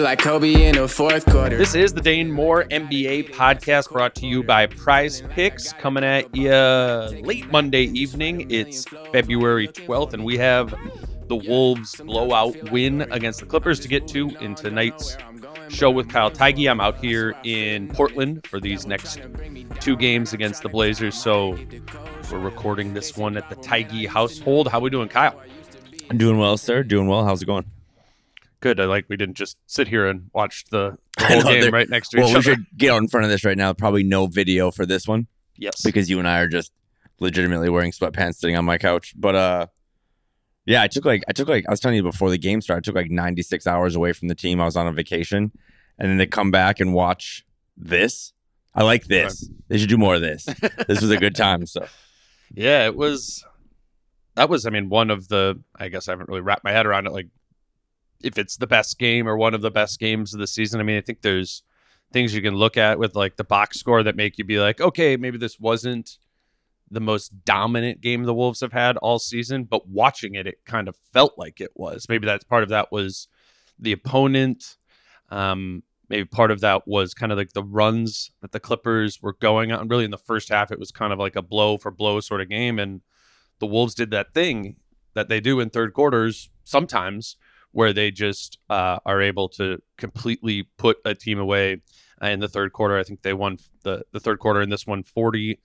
I like Kobe in the fourth quarter. This is the Dane Moore NBA podcast brought to you by Prize Picks coming at you late Monday evening. It's February 12th, and we have the Wolves blowout win against the Clippers to get to in tonight's show with Kyle Theige. I'm out here in Portland for these next two games against the Blazers, so we're recording this one at the Theige household. How we doing, Kyle? I'm doing well, sir. Doing well. How's it going? Good. I like we didn't just sit here and watch the, the whole know, game right next to Well, each we other. We should get out in front of this right now. Probably no video for this one Yes. because you and I are just legitimately wearing sweatpants sitting on my couch. But uh, yeah, I took like I took like I was telling you before the game started. I took like 96 hours away from the team. I was on a vacation, and then to come back and watch this. I like this. They should do more of this. this was a good time. So Yeah, it was. That was, I mean, one of the. I guess I haven't really wrapped my head around it. Like, if it's the best game or one of the best games of the season. I mean, I think there's things you can look at with like the box score that make you be like, okay, maybe this wasn't the most dominant game the Wolves have had all season, but watching it, it kind of felt like it was. Maybe that's part of that was the opponent. Um, maybe part of that was kind of like the runs that the Clippers were going on. Really, in the first half, it was kind of like a blow for blow sort of game, and the Wolves did that thing that they do in third quarters sometimes, where they just uh, are able to completely put a team away uh, in the third quarter. I think they won the the third quarter in this one, forty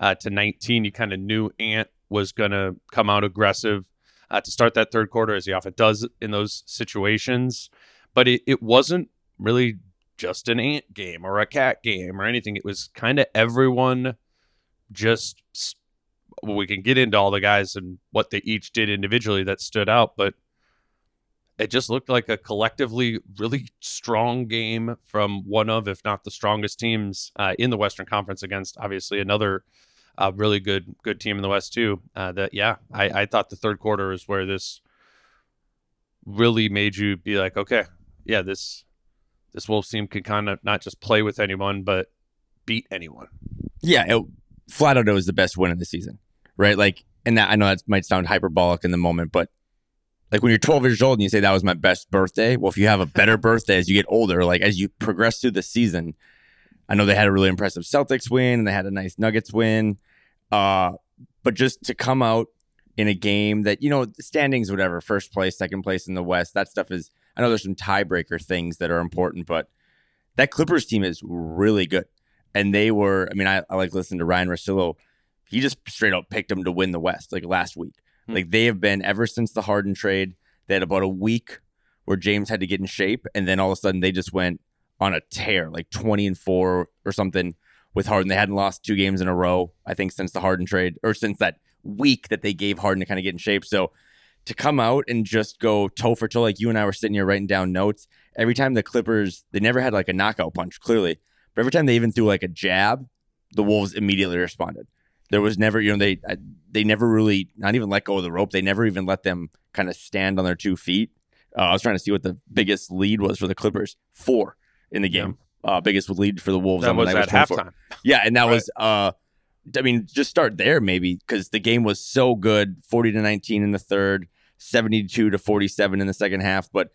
uh, to nineteen. You kind of knew Ant was going to come out aggressive uh, to start that third quarter, as he often does in those situations. But it, it wasn't really just an ant game or a KAT game or anything. It was kind of everyone just. we can get into all the guys and what they each did individually that stood out, but it just looked like a collectively really strong game from one of, if not the strongest teams uh, in the Western Conference against obviously another uh, really good good team in the West too. Uh, that yeah, I, I thought the third quarter is where this really made you be like, okay, yeah, this this Wolves team can kind of not just play with anyone, but beat anyone. yeah, it, flat out, it was the best win of the season, right? Like, and that I know that might sound hyperbolic in the moment, but like when you're 12 years old and you say that was my best birthday, well, if you have a better birthday as you get older, like as you progress through the season, I know they had a really impressive Celtics win and they had a nice Nuggets win, uh, but just to come out in a game that you know standings, whatever, first place, second place in the West, that stuff is. I know there's some tiebreaker things that are important, but that Clippers team is really good and they were i mean i, I like listening to ryan Russillo. he just straight up picked them to win the west like last week Hmm. like they have been ever since the harden trade they had about a week where james had to get in shape and then all of a sudden they just went on a tear like 20 and 4 or something with harden they hadn't lost two games in a row i think since the harden trade or since that week that they gave harden to kind of get in shape so to come out and just go toe for toe like you and i were sitting here writing down notes every time the clippers they never had like a knockout punch clearly but every time they even threw like a jab, the Wolves immediately responded. There was never, you know, they uh, they never really not even let go of the rope. They never even let them kind of stand on their two feet. Uh, I was trying to see what the biggest lead was for the Clippers. Four in the game. Uh, biggest lead for the Wolves. That was at 24. halftime. Yeah, and that Right. was uh I mean, just start there maybe because the game was so good 40 to 19 in the third, 72 to 47 in the second half. But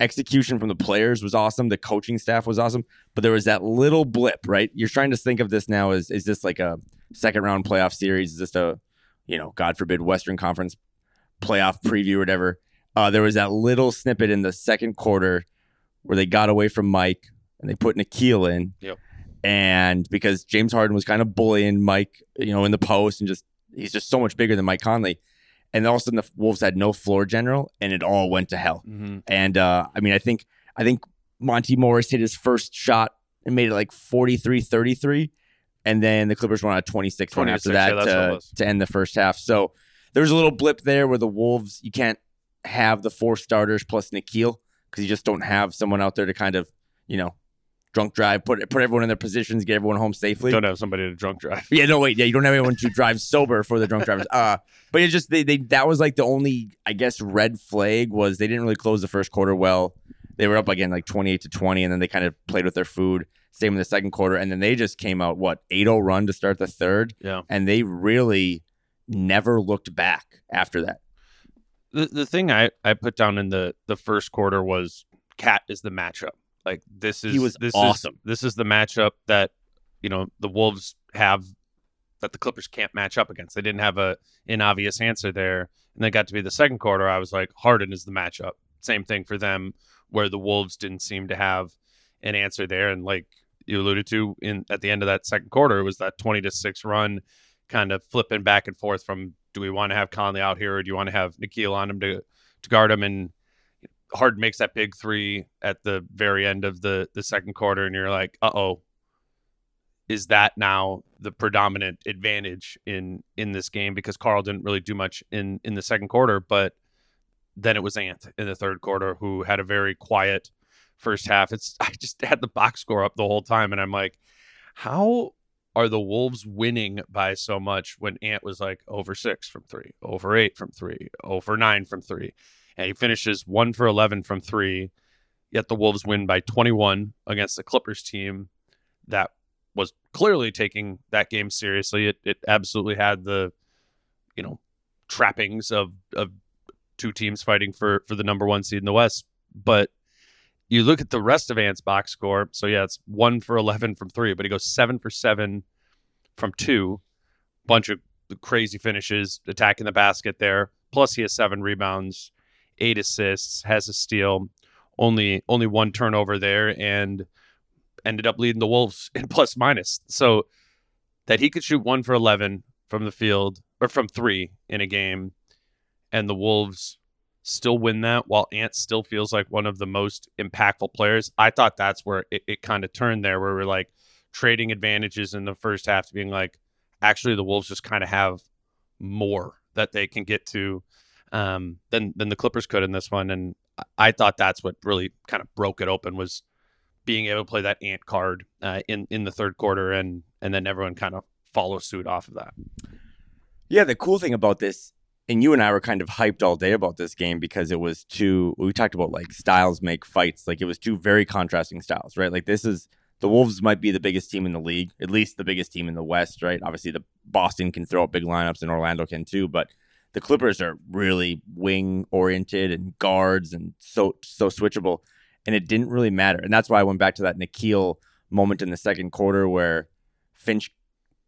execution from the players was awesome. The coaching staff was awesome. But there was that little blip, right? You're trying to think of this now as is this like a second round playoff series? Is this a, you know, God forbid, Western Conference playoff preview or whatever? Uh, there was that little snippet in the second quarter where they got away from Mike and they put Nickeil in. Yep. And because James Harden was kind of bullying Mike, you know, in the post and just he's just so much bigger than Mike Conley. And all of a sudden the Wolves had no floor general and it all went to hell. Mm-hmm. And uh, I mean, I think I think Monte Morris hit his first shot and made it like 43-33. And then the Clippers went on a 26 run after that yeah, that's what it to, to end the first half. So there was a little blip there where the Wolves, you can't have the four starters plus Nickeil because you just don't have someone out there to kind of, you know, drunk drive, put put everyone in their positions, get everyone home safely. Don't have somebody to drunk drive. Yeah, no, wait, yeah, you don't have anyone to drive sober for the drunk drivers. Uh, but it just they, they that was like the only I guess red flag was they didn't really close the first quarter well. They were up again like twenty eight to twenty, and then they kind of played with their food. Same in the second quarter, and then they just came out what 8-0 run to start the third, Yeah. and they really never looked back after that. the the thing I, I put down in the the first quarter was KAT is the matchup. Like this is He was this awesome. Is, this is the matchup that you know the Wolves have that the Clippers can't match up against. They didn't have a an obvious answer there, and they got to be the second quarter. I was like, Harden is the matchup. Same thing for them, where the Wolves didn't seem to have an answer there, and like you alluded to in at the end of that second quarter, was that twenty to six run, kind of flipping back and forth from do we want to have Conley out here or do you want to have Nickeil on him to to guard him? And Harden makes that big three at the very end of the the second quarter and you're like, uh oh, is that now the predominant advantage in in this game? Because Karl didn't really do much in in the second quarter, but then it was Ant in the third quarter who had a very quiet first half. It's I just had the box score up the whole time and I'm like, how are the Wolves winning by so much when Ant was like over six from three, over eight from three, over nine from three? And he finishes one for 11 from three. Yet the Wolves win by 21 against the Clippers team that was clearly taking that game seriously. It, it absolutely had the, you know, trappings of, of two teams fighting for, for the number one seed in the West. But you look at the rest of Ant's box score. So yeah, it's one for 11 from three, but he goes seven for seven from two. Bunch of crazy finishes, attacking the basket there. Plus he has seven rebounds, eight assists, has a steal, only only one turnover there, and ended up leading the Wolves in plus minus. So that he could shoot one for 11 from the field or from three in a game, and the Wolves still win that while Ant still feels like one of the most impactful players. I thought that's where it, it kind of turned there, where we're like trading advantages in the first half to being like, actually, the Wolves just kind of have more that they can get to um, than than the Clippers could in this one. And I- thought that's what really kind of broke it open was being able to play that Ant card uh, in in the third quarter, and and then everyone kind of follow suit off of that. Yeah, the cool thing about this, and you and I were kind of hyped all day about this game because it was two. We talked about like styles make fights. Like it was two very contrasting styles, right? Like this is the Wolves might be the biggest team in the league, at least the biggest team in the West, right? Obviously, the Boston can throw up big lineups, and Orlando can too, but the Clippers are really wing oriented and guards and so so switchable, and it didn't really matter. And that's why I went back to that Nickeil moment in the second quarter where Finch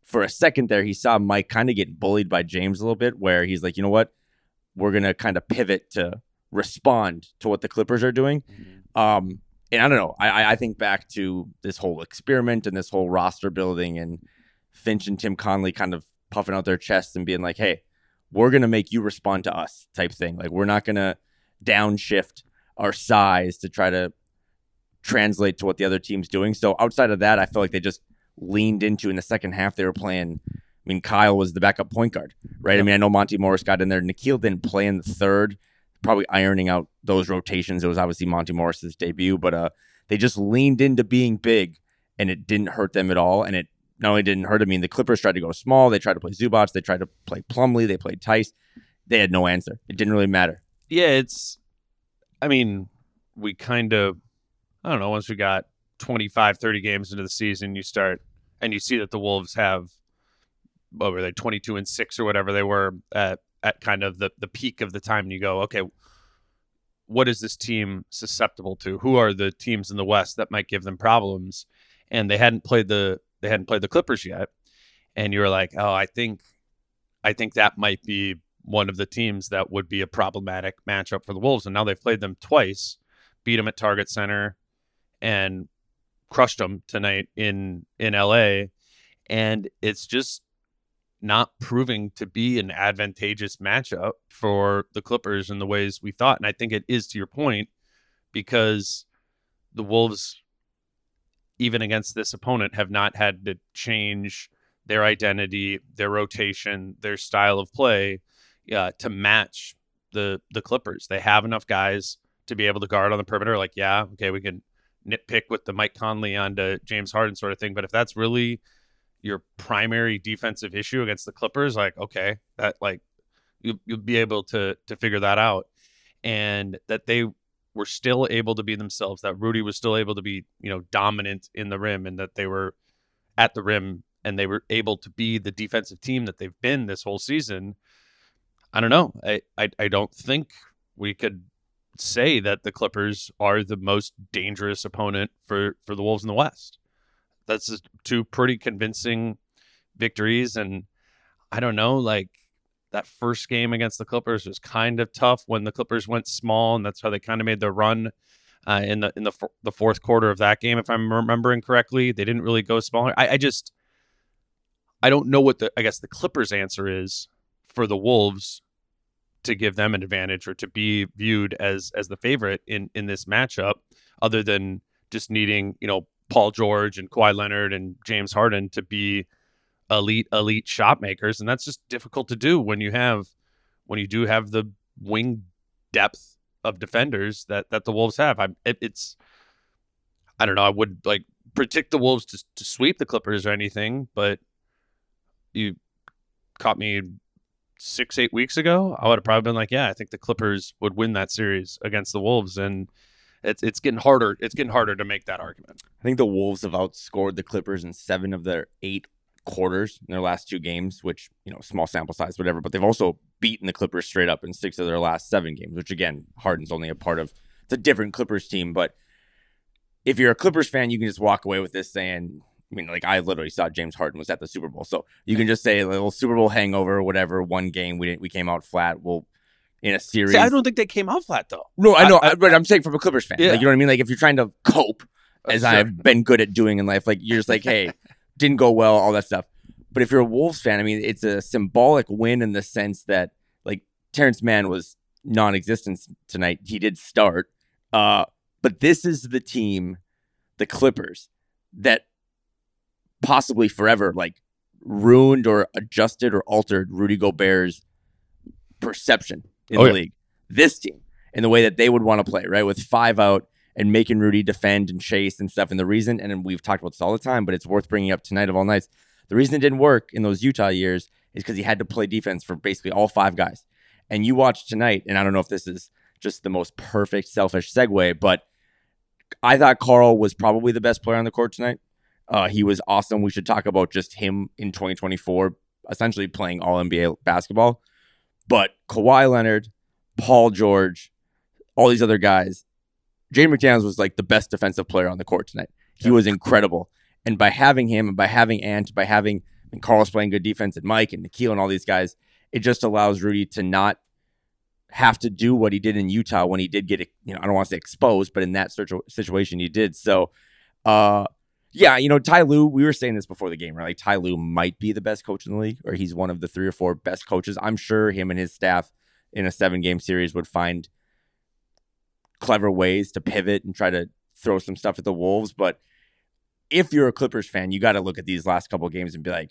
for a second there, he saw Mike kind of get bullied by James a little bit, where he's like, you know what, we're gonna kind of pivot to respond to what the Clippers are doing. Um, and I don't know, I I- I think back to this whole experiment and this whole roster building, and Finch and Tim Connelly kind of puffing out their chests and being like, hey, we're gonna make you respond to us, type thing. Like we're not gonna downshift our size to try to translate to what the other team's doing. So outside of that, I feel like they just leaned into in the second half. They were playing. I mean, Kyle was the backup point guard, right? I mean, I know Monte Morris got in there. Nickeil didn't play in the third, probably ironing out those rotations. It was obviously Monte Morris's debut, but uh, they just leaned into being big, and it didn't hurt them at all. And it not only didn't hurt. I mean, the Clippers tried to go small. They tried to play Zubac. They tried to play Plumlee. They played Theis. They had no answer. It didn't really matter. yeah, it's. I mean, we kind of. I don't know. Once we got 25, 30 games into the season, you start and you see that the Wolves have what were they 22 and 6 or whatever they were at at kind of the the peak of the time and you go okay what is this team susceptible to? Who are the teams in the west that might give them problems? And they hadn't played the they hadn't played the clippers yet and you were like oh i think i think that might be one of the teams that would be a problematic matchup for the wolves. And now they've played them twice beat them at target center and crushed them tonight in in la and it's just not proving to be an advantageous matchup for the Clippers in the ways we thought. And I think it is to your point because the Wolves, even against this opponent, have not had to change their identity, their rotation, their style of play uh, to match the the Clippers. They have enough guys to be able to guard on the perimeter. Like, yeah, okay, we can nitpick with the Mike Conley onto James Harden sort of thing. But if that's really your primary defensive issue against the Clippers, like okay, that like you you'll be able to to figure that out, and that they were still able to be themselves. That Rudy was still able to be you know dominant in the rim, and that they were at the rim and they were able to be the defensive team that they've been this whole season. I don't know. I I, I don't think we could say that the Clippers are the most dangerous opponent for for the Wolves in the West that's two pretty convincing victories. And I don't know, like that first game against the Clippers was kind of tough when the Clippers went small, and that's how they kind of made their run uh, in the in the the fourth quarter of that game, if I'm remembering correctly. They didn't really go smaller. I, I just I don't know what the I guess the Clippers' answer is for the Wolves to give them an advantage or to be viewed as as the favorite in in this matchup, other than just needing you know Paul George and Kawhi Leonard and James Harden to be elite elite shot makers and that's just difficult to do when you have when you do have the wing depth of defenders that that the Wolves have. I it, it's I don't know, I would like predict the Wolves to to sweep the Clippers or anything, but you caught me 6 8 weeks ago, I would have probably been like, yeah, I think the Clippers would win that series against the Wolves and it's it's getting harder. It's getting harder to make that argument. I think the Wolves have outscored the Clippers in seven of their eight quarters in their last two games, which you know, small sample size, whatever. But they've also beaten the Clippers straight up in six of their last seven games, which again, Harden's only a part of. It's a different Clippers team, but if you're a Clippers fan, you can just walk away with this saying, I mean, like I literally saw James Harden was at the Super Bowl, so you can just say a little Super Bowl hangover, whatever. One game we didn't, we came out flat. Well, in a series. See, I don't think they came out flat though. No, I know, I, I, but I'm saying from a Clippers fan, yeah. like you know what I mean. Like if you're trying to cope, as sure. I've been good at doing in life, like you're just like, hey, didn't go well, all that stuff. But if you're a Wolves fan, I mean, it's a symbolic win in the sense that like Terance Mann was non-existent tonight. He did start, uh, but this is the team, the Clippers, that possibly forever like ruined or adjusted or altered Rudy Gobert's perception in oh, the yeah. league. This team and the way that they would want to play, right? With five out and making Rudy defend and chase and stuff. And the reason, and we've talked about this all the time, but it's worth bringing up tonight of all nights. The reason it didn't work in those Utah years is because he had to play defense for basically all five guys. And you watch tonight, and I don't know if this is just the most perfect selfish segue, but I thought Karl was probably the best player on the court tonight. Uh, he was awesome. We should talk about just him in 2024, essentially playing all NBA basketball. But Kawhi Leonard, Paul George, all these other guys, Jaden McDaniels was like the best defensive player on the court tonight. He was incredible. And by having him and by having Ant, by having and Carlos playing good defense and Mike and Nickeil and all these guys, it just allows Rudy to not have to do what he did in Utah when he did get, you know, I don't want to say exposed, but in that situation he did. So, uh, yeah, you know, Ty Lue, we were saying this before the game, right? Like Ty Lue might be the best coach in the league, or he's one of the three or four best coaches. I'm sure him and his staff in a seven game series would find clever ways to pivot and try to throw some stuff at the Wolves. But if you're a Clippers fan, you got to look at these last couple games and be like,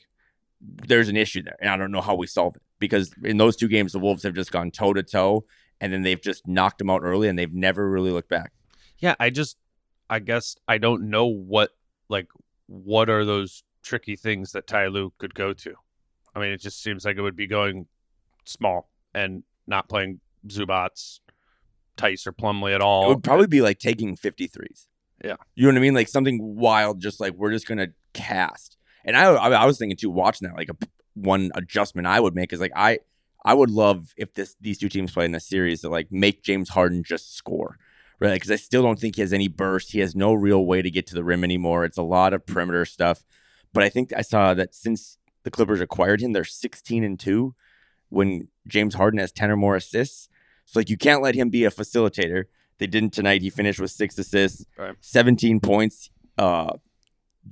there's an issue there. And I don't know how we solve it because in those two games, the Wolves have just gone toe to toe and then they've just knocked them out early and they've never really looked back. Yeah, I just, I guess I don't know what like what are those tricky things that Ty Lue could go to? I mean, it just seems like it would be going small and not playing Zubac, Theis, or Plumlee at all. It would probably be like taking 53s. Yeah. You know what I mean? Like something wild, just like we're just going to cast. And I, I was thinking too, watching that, like a, one adjustment I would make is like I I would love if this these two teams play in a series to like make James Harden just score. Right, because I still don't think he has any burst. He has no real way to get to the rim anymore. It's a lot of perimeter stuff. But I think I saw that since the Clippers acquired him, they're 16 and 2 when James Harden has 10 or more assists. So like you can't let him be a facilitator. They didn't tonight. He finished with six assists, Right. 17 points. Uh,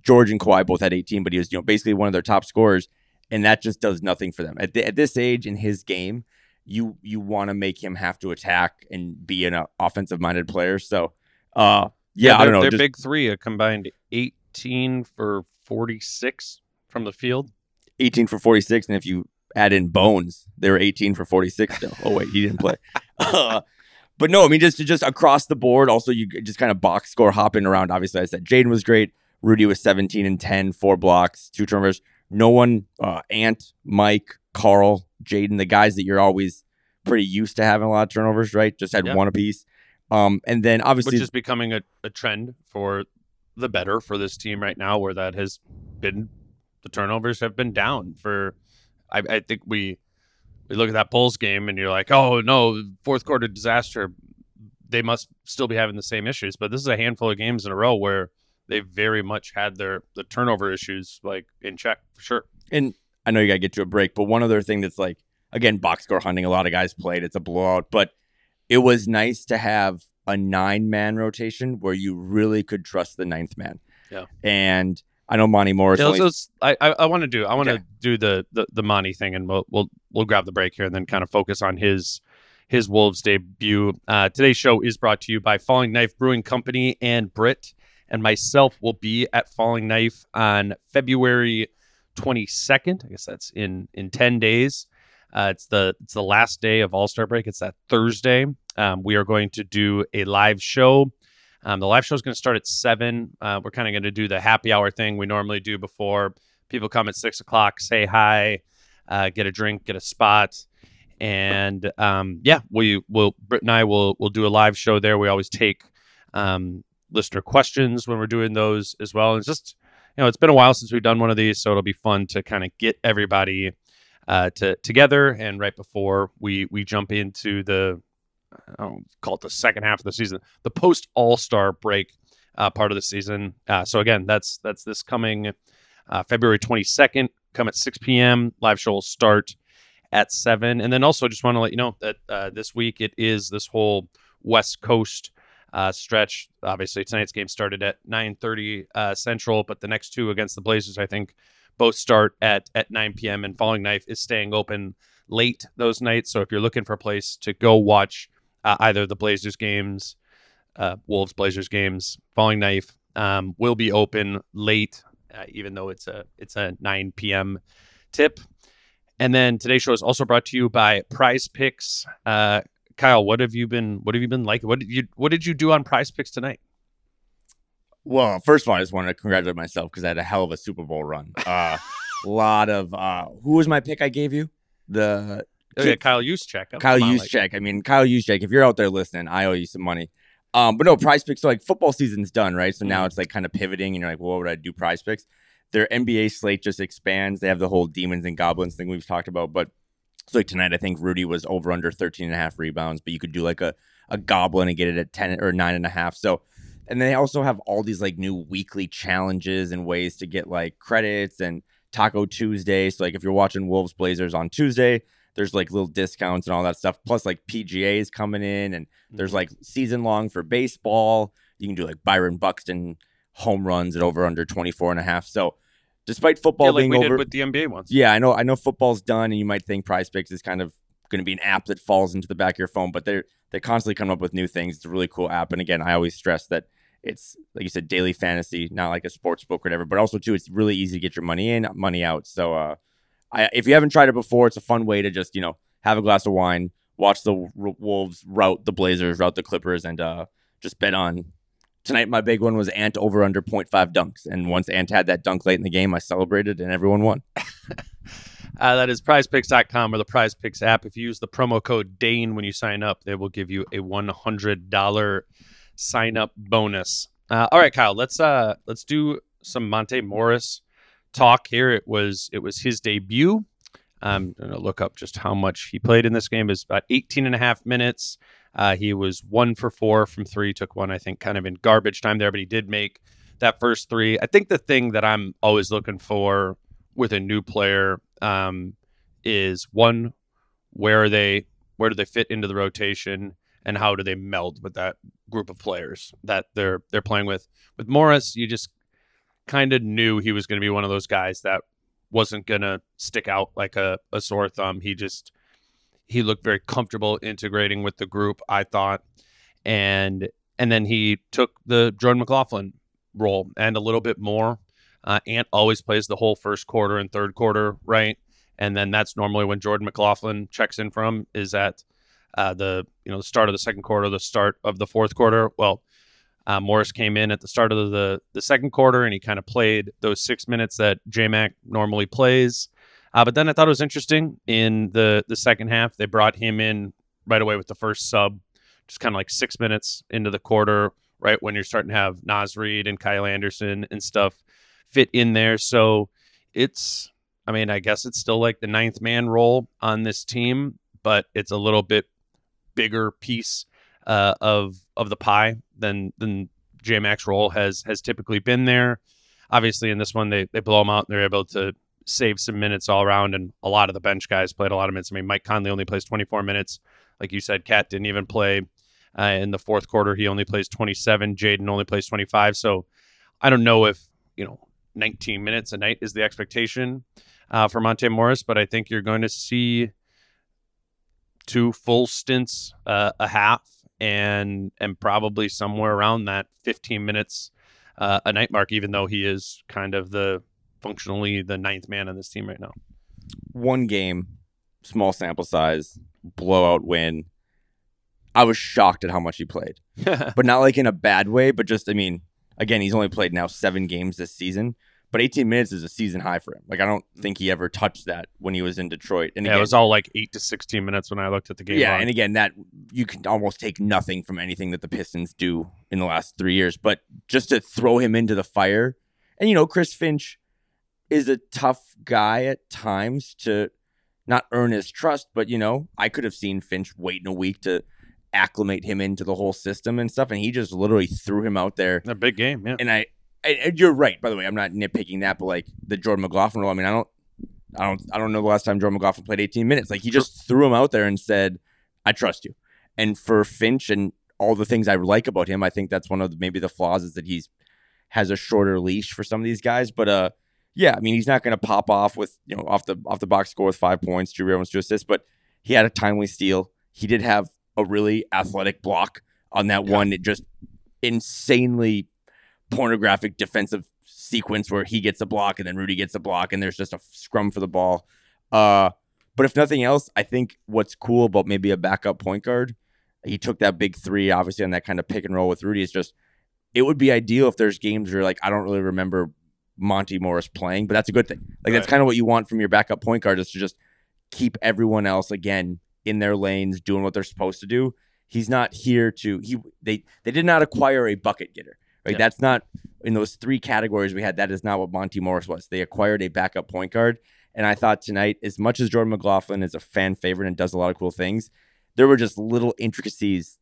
George and Kawhi both had 18, but he was you know basically one of their top scorers, and that just does nothing for them at, th- at this age in his game. You you want to make him have to attack and be an uh, offensive minded player. So, uh, yeah, I their, don't know. Their just- big three, a combined 18 for 46 from the field. 18 for 46 and if you add in bones they were 18 for 46 still oh wait he didn't play uh, but no i mean just just across the board also you just kind of box score hopping around obviously i said jaden was great rudy was 17 and 10 four blocks two turnovers no one uh, ant mike karl jaden the guys that you're always pretty used to having a lot of turnovers right just had Yeah. one apiece um, and then obviously which is becoming a, a trend for the better for this team right now, where that has been the turnovers have been down for. I, I think we we look at that Bulls game and you're like, oh no, fourth quarter disaster. They must still be having the same issues, but this is a handful of games in a row where they very much had their the turnover issues like in check for sure. and I know you got to get to a break, but one other thing that's like, again, box score hunting, a lot of guys played. It's a blowout, but it was nice to have a nine man rotation where you really could trust the ninth man. Yeah. And I know Monte Morris. Yeah, only- let's- I I, I want to do I want to Okay. do the, the the Monte thing, and we'll we'll we'll grab the break here, and then kind of focus on his his Wolves debut. Uh, today's show is brought to you by Falling Knife Brewing Company and Britt, and myself will be at Falling Knife on February twenty second. I guess that's in in ten days. Uh, it's the it's the last day of All Star break. It's that Thursday. Um, we are going to do a live show. Um, the live show is going to start at seven. Uh, we're kind of going to do the happy hour thing we normally do before people come at six o'clock, say hi, uh, get a drink, get a spot, and um, yeah, we will. Britt and I will will do a live show there. We always take um, listener questions when we're doing those as well. And it's just know, it's been a while since we've done one of these, so it'll be fun to kind of get everybody uh, to together. And right before we we jump into the I don't call it the second half of the season, the post All Star break uh, part of the season. Uh, so again, that's that's this coming uh, February twenty second. Come at six p.m. Live show will start at seven, and then also just want to let you know that uh, this week it is this whole West Coast uh, stretch. Obviously, tonight's game started at nine thirty uh, Central, but the next two against the Blazers, I think, both start at at nine p.m. And Falling Knife is staying open late those nights. So if you're looking for a place to go watch uh, either the Blazers games, uh, Wolves Blazers games, Falling Knife um, will be open late, uh, even though it's a it's a 9 p.m. tip. And then today's show is also brought to you by Prize Picks. Uh, Kyle, what have you been what have you been like? What did you what did you do on Prize Picks tonight? Well, first of all, I just wanted to congratulate myself because I had a hell of a Super Bowl run. A lot of uh, who was my pick I gave you? The Oh, yeah, Kyle Juszczyk. Kyle on, like- I mean, Kyle Juszczyk. If you're out there listening, I owe you some money. Um, but no, Prize Picks. So like football season's done, right? So now it's like kind of pivoting, and you're like, well, what would I do? Prize Picks. Their NBA slate just expands. They have the whole demons and goblins thing we've talked about, but so like tonight, I think Rudy was over under 13 and a half rebounds, but you could do like a, a goblin and get it at 10 or nine and a half. So, and they also have all these like new weekly challenges and ways to get like credits and Taco Tuesday. So, like if you're watching Wolves Blazers on Tuesday, there's like little discounts and all that stuff. Plus, like PGA's coming in, and there's mm-hmm. like season long for baseball. You can do like Byron Buxton home runs at over under 24 and a half. So, despite football Yeah, like being we over, did with the NBA ones. yeah, I know. I know football's done, and you might think Prize Picks is kind of going to be an app that falls into the back of your phone, but they're they're constantly coming up with new things. It's a really cool app, and again, I always stress that it's like you said, daily fantasy, not like a sports book or whatever. But also too, it's really easy to get your money in, money out. So, uh, I if you haven't tried it before, it's a fun way to just you know have a glass of wine, watch the Wolves route the Blazers, route the Clippers, and uh, just bet on. Tonight, my big one was Ant over under 0.5 dunks. And once Ant had that dunk late in the game, I celebrated and everyone won. Uh, that is prizepicks.com or the Prize Picks app. If you use the promo code DANE when you sign up, they will give you a $100 sign up bonus. Uh, all right, Kyle, let's uh let's do some Monte Morris talk here. It was it was his debut I'm gonna look up just how much he played in this game. Is about 18 and a half minutes. Uh, he was one for four from three. Took one, I think, kind of in garbage time there, but he did make that first three. I think the thing that I'm always looking for with a new player um, is one, where are they? Where do they fit into the rotation? and how do they meld with that group of players that they're they're playing with. With Morris, you just kind of knew he was going to be one of those guys that wasn't going to stick out like a, a sore thumb. He just he looked very comfortable integrating with the group, I thought. And and then he took the Jordan McLaughlin role and a little bit more. Uh, Ant always plays the whole first quarter and third quarter, right? And then that's normally when Jordan McLaughlin checks in from is at uh, the you know the start of the second quarter, the start of the fourth quarter. Well, uh, Morris came in at the start of the the second quarter and he kind of played those six minutes that JMac normally plays. Uh, but then I thought it was interesting in the the second half they brought him in right away with the first sub, just kind of like six minutes into the quarter, right when you're starting to have Naz Reid and Kyle Anderson and stuff fit in there. So it's I mean, I guess it's still like the ninth man role on this team, but it's a little bit bigger piece uh, of of the pie than than J Max role has has typically been there. Obviously, in this one, they they blow them out and they're able to save some minutes all around. And a lot of the bench guys played a lot of minutes. I mean, Mike Conley only plays 24 minutes, like you said. KAT didn't even play uh, in the fourth quarter. He only plays 27. Jaden only plays 25. So I don't know if you know 19 minutes a night is the expectation uh, for Monte Morris, but I think you're going to see two full stints uh, a half and and probably somewhere around that 15 minutes uh, a night mark even though he is kind of the functionally the ninth man on this team right now one game small sample size blowout win i was shocked at how much he played but not like in a bad way but just i mean again he's only played now seven games this season but 18 minutes is a season high for him. Like I don't think he ever touched that when he was in Detroit. And yeah, again, it was all like eight to 16 minutes when I looked at the game. Yeah, and again, that you can almost take nothing from anything that the Pistons do in the last three years. But just to throw him into the fire, and you know, Chris Finch is a tough guy at times to not earn his trust, but you know, I could have seen Finch waiting a week to acclimate him into the whole system and stuff, and he just literally threw him out there. A big game, yeah. And I and you're right. By the way, I'm not nitpicking that, but like the Jordan McLaughlin role. I mean, I don't, I don't, I don't know the last time Jordan McLaughlin played 18 minutes. Like he just threw him out there and said, "I trust you." And for Finch and all the things I like about him, I think that's one of the, maybe the flaws is that he's has a shorter leash for some of these guys. But uh, yeah, I mean, he's not going to pop off with you know off the off the box score with five points, two rebounds, two assists. But he had a timely steal. He did have a really athletic block on that yeah. one. It just insanely pornographic defensive sequence where he gets a block and then Rudy gets a block and there's just a scrum for the ball. Uh, but if nothing else, I think what's cool about maybe a backup point guard, he took that big three, obviously on that kind of pick and roll with Rudy. Is just it would be ideal if there's games where like I don't really remember Monte Morris playing, but that's a good thing. Like right. that's kind of what you want from your backup point guard is to just keep everyone else again in their lanes doing what they're supposed to do. He's not here to he they they did not acquire a bucket getter. Right? Yeah. That's not in those three categories we had. That is not what Monte Morris was. They acquired a backup point guard, and I thought tonight, as much as Jordan McLaughlin is a fan favorite and does a lot of cool things, there were just little intricacies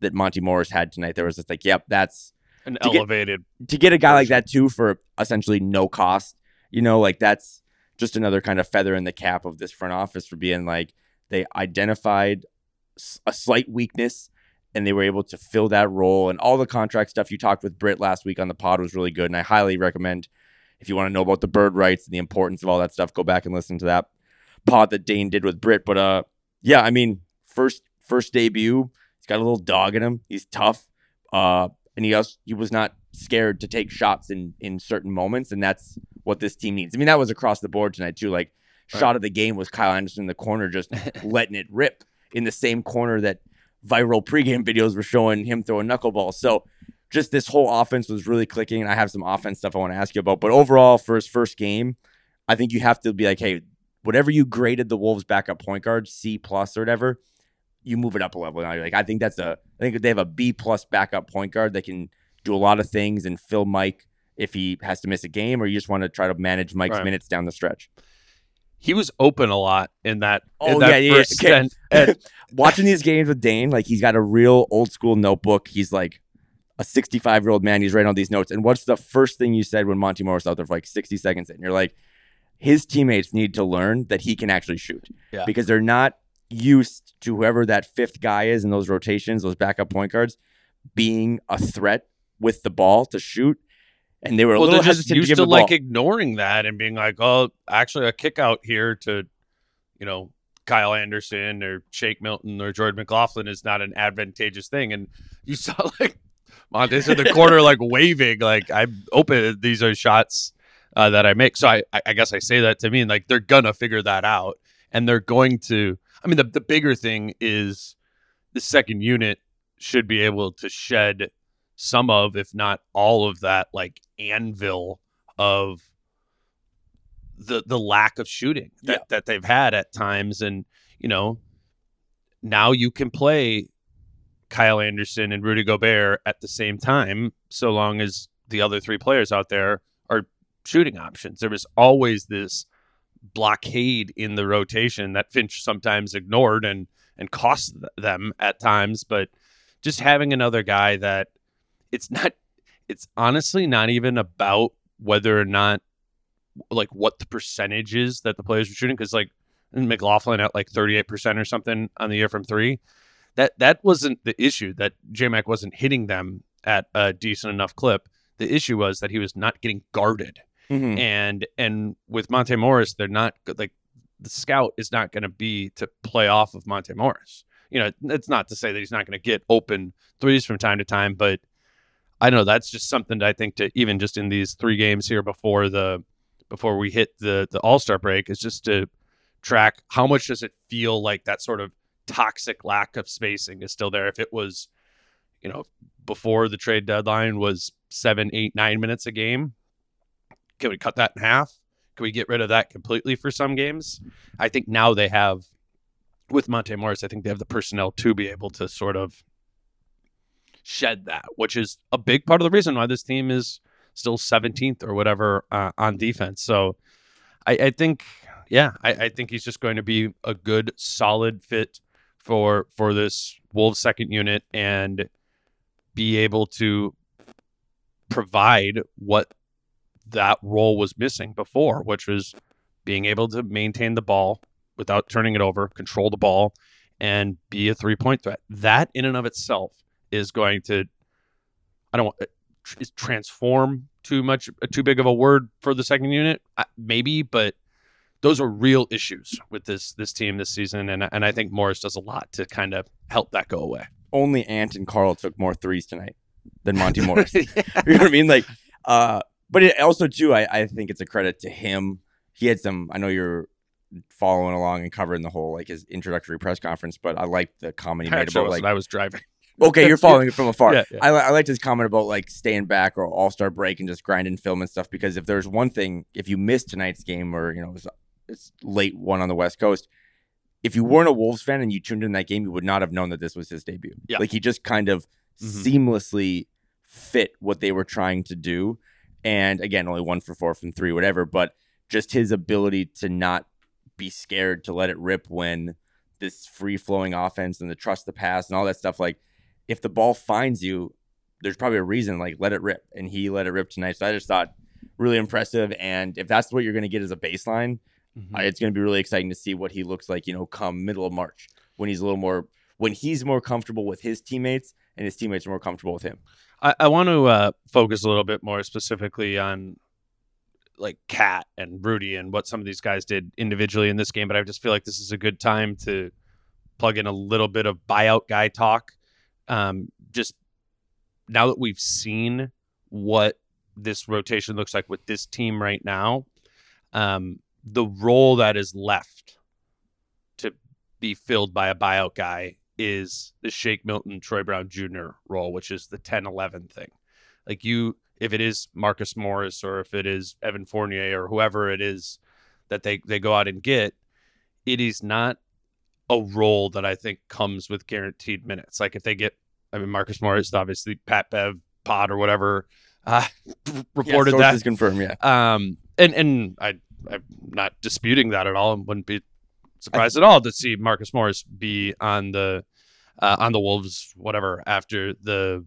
that Monte Morris had tonight. There was just like, yep, that's an to elevated get, to get a guy like that too for essentially no cost. You know, like that's just another kind of feather in the cap of this front office for being like they identified a slight weakness and they were able to fill that role. And all the contract stuff you talked with Britt last week on the pod was really good. And I highly recommend if you want to know about the bird rights and the importance of all that stuff, go back and listen to that pod that Dane did with Britt. But uh, yeah, I mean, first first debut, he's got a little dog in him. He's tough, uh, and he also, he was not scared to take shots in in certain moments, and that's what this team needs. I mean, that was across the board tonight too. Like right. shot of the game was Kyle Anderson in the corner, just letting it rip in the same corner that viral pregame videos were showing him throwing knuckleball. So just this whole offense was really clicking. And I have some offense stuff I want to ask you about. But overall, for his first game, I think you have to be like, hey, whatever you graded the Wolves backup point guard, C plus or whatever, you move it up a level. Now you're like, I think that's a I think they have a B plus backup point guard that can do a lot of things and fill Mike if he has to miss a game, or you just want to try to manage Mike's right. minutes down the stretch. he was open a lot in that. in Oh, that yeah, yeah, first okay. and- Watching these games with Dane, like he's got a real old school notebook. He's like a 65 year old man. He's writing all these notes. And what's the first thing you said when Monte Morris out there for like 60 seconds in? You're like, his teammates need to learn that he can actually shoot Yeah. because they're not used to whoever that fifth guy is in those rotations, those backup point guards, being a threat with the ball to shoot. And they were a well, little they're just hesitant to used to the like ball. ignoring that and being like, "Oh, actually, a kick out here to, you know, Kyle Anderson or Shake Milton or Jordan McLaughlin is not an advantageous thing." And you saw like Montes in the corner, like waving, like I'm open. These are shots uh, that I make. So I I guess I say that to mean like they're gonna figure that out, and they're going to. I mean, the the bigger thing is the second unit should be able to shed some of, if not all of that, like anvil of the the lack of shooting that, Yeah. that they've had at times. And, you know, now you can play Kyle Anderson and Rudy Gobert at the same time, so long as the other three players out there are shooting options. There was always this blockade in the rotation that Finch sometimes ignored and and cost th- them at times, but just having another guy that it's not it's honestly not even about whether or not like what the percentage is that the players are shooting because like McLaughlin at like 38% or something on the year from three that that wasn't the issue that J-Mac wasn't hitting them at a decent enough clip. The issue was that he was not getting guarded Mhm. and and with Monte Morris, they're not. Like the scout is not going to be to play off of Monte Morris. You know, it's not to say that he's not going to get open threes from time to time, but I know that's just something that I think to even just in these three games here before the before we hit the the All Star break is just to track how much does it feel like that sort of toxic lack of spacing is still there. If it was, you know, before the trade deadline was seven, eight, nine minutes a game, can we cut that in half? Can we get rid of that completely for some games? I think now they have, with Monte Morris, I think they have the personnel to be able to sort of shed that, which is a big part of the reason why this team is still 17th or whatever uh, on defense. So I, I think, yeah, I, I think he's just going to be a good, solid fit for for this Wolves second unit and be able to provide what that role was missing before, which was being able to maintain the ball without turning it over, control the ball, and be a three point threat. That in and of itself is going to, I don't want, is transform too much, uh, too big of a word for the second unit, Uh, maybe, but those are real issues with this this team this season, and and I think Morris does a lot to kind of help that go away. Only Ant and Karl took more threes tonight than Monte Morris. you know what I mean? Like, uh, but it also too, I, I think it's a credit to him. He had some. I know you're following along and covering the whole like his introductory press conference, but I liked the comment he made about like, I was driving. okay, you're following it from afar. Yeah, yeah. I, I liked his comment about like staying back or All Star break and just grinding film and stuff because if there's one thing, if you missed tonight's game or you know it it's late one on the West Coast. If you weren't a Wolves fan and you tuned in that game, you would not have known that this was his debut. Yeah. Like he just kind of Mhm. seamlessly fit what they were trying to do. And again, only one for four from three, whatever. But just his ability to not be scared to let it rip when this free flowing offense and the trust the pass and all that stuff. Like, if the ball finds you, there's probably a reason. Like, let it rip, and he let it rip tonight. So I just thought really impressive. And if that's what you're going to get as a baseline, Mm-hmm. It's going to be really exciting to see what he looks like. You know, come middle of March when he's a little more when he's more comfortable with his teammates and his teammates are more comfortable with him. I, I want to uh, focus a little bit more specifically on like KAT and Rudy and what some of these guys did individually in this game, but I just feel like this is a good time to plug in a little bit of buyout guy talk. Um, just now that we've seen what this rotation looks like with this team right now, um, the role that is left to be filled by a buyout guy is the Shake Milton, Troy Brown Jr. role, which is the 10 11 thing. Like you, if it is Marcus Morris or if it is Evan Fournier or whoever it is that they, they go out and get, it is not a role that I think comes with guaranteed minutes. Like if they get, I mean, Marcus Morris, obviously Pat Bev, Pod or whatever, uh, reported yeah, that sources confirm. Yeah, um, and and I I'm not disputing that at all, and wouldn't be surprised at all to see Marcus Morris be on the uh, on the Wolves, whatever after the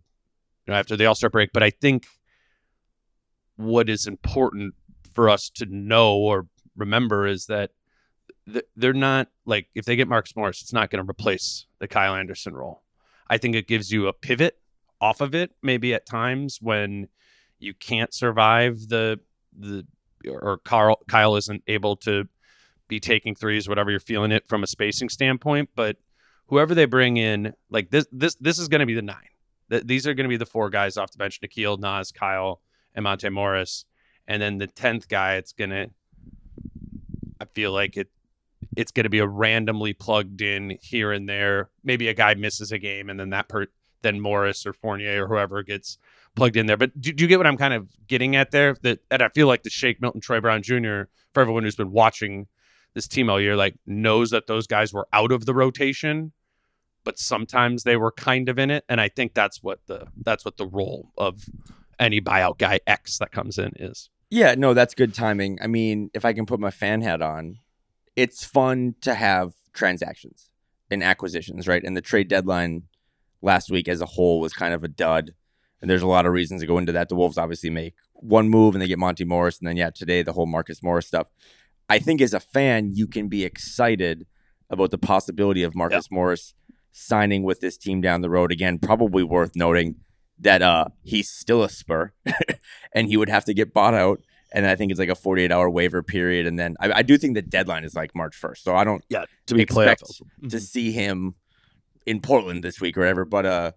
you know, after the All Star break. But I think what is important for us to know or remember is that th- they're not like if they get Marcus Morris, it's not going to replace the Kyle Anderson role. I think it gives you a pivot off of it, maybe at times when you can't survive the the or Karl Kyle isn't able to be taking threes, whatever you're feeling it from a spacing standpoint. But whoever they bring in, like this this this is going to be the nine. Th- these are going to be the four guys off the bench: Nickeil, Naz, Kyle, and Monte Morris. And then the tenth guy, it's gonna. I feel like it. It's going to be a randomly plugged in here and there. Maybe a guy misses a game, and then that per then Morris or Fournier or whoever gets plugged in there. But do, do, you get what I'm kind of getting at there? That and I feel like the Shake Milton, Troy Brown Jr. for everyone who's been watching this team all year, like knows that those guys were out of the rotation, but sometimes they were kind of in it. And I think that's what the that's what the role of any buyout guy X that comes in is. Yeah, no, that's good timing. I mean, if I can put my fan hat on, it's fun to have transactions and acquisitions, right? And the trade deadline last week as a whole was kind of a dud. And there's a lot of reasons to go into that. The Wolves obviously make one move and they get Monte Morris. And then, yeah, today, the whole Marcus Morris stuff. I think as a fan, you can be excited about the possibility of Marcus yeah. Morris signing with this team down the road. Again, probably worth noting that uh, he's still a Spur and he would have to get bought out. And I think it's like a 48 hour waiver period. And then I, I do think the deadline is like March 1st. So I don't yeah, to be expect mm-hmm. to see him in Portland this week or whatever. But uh,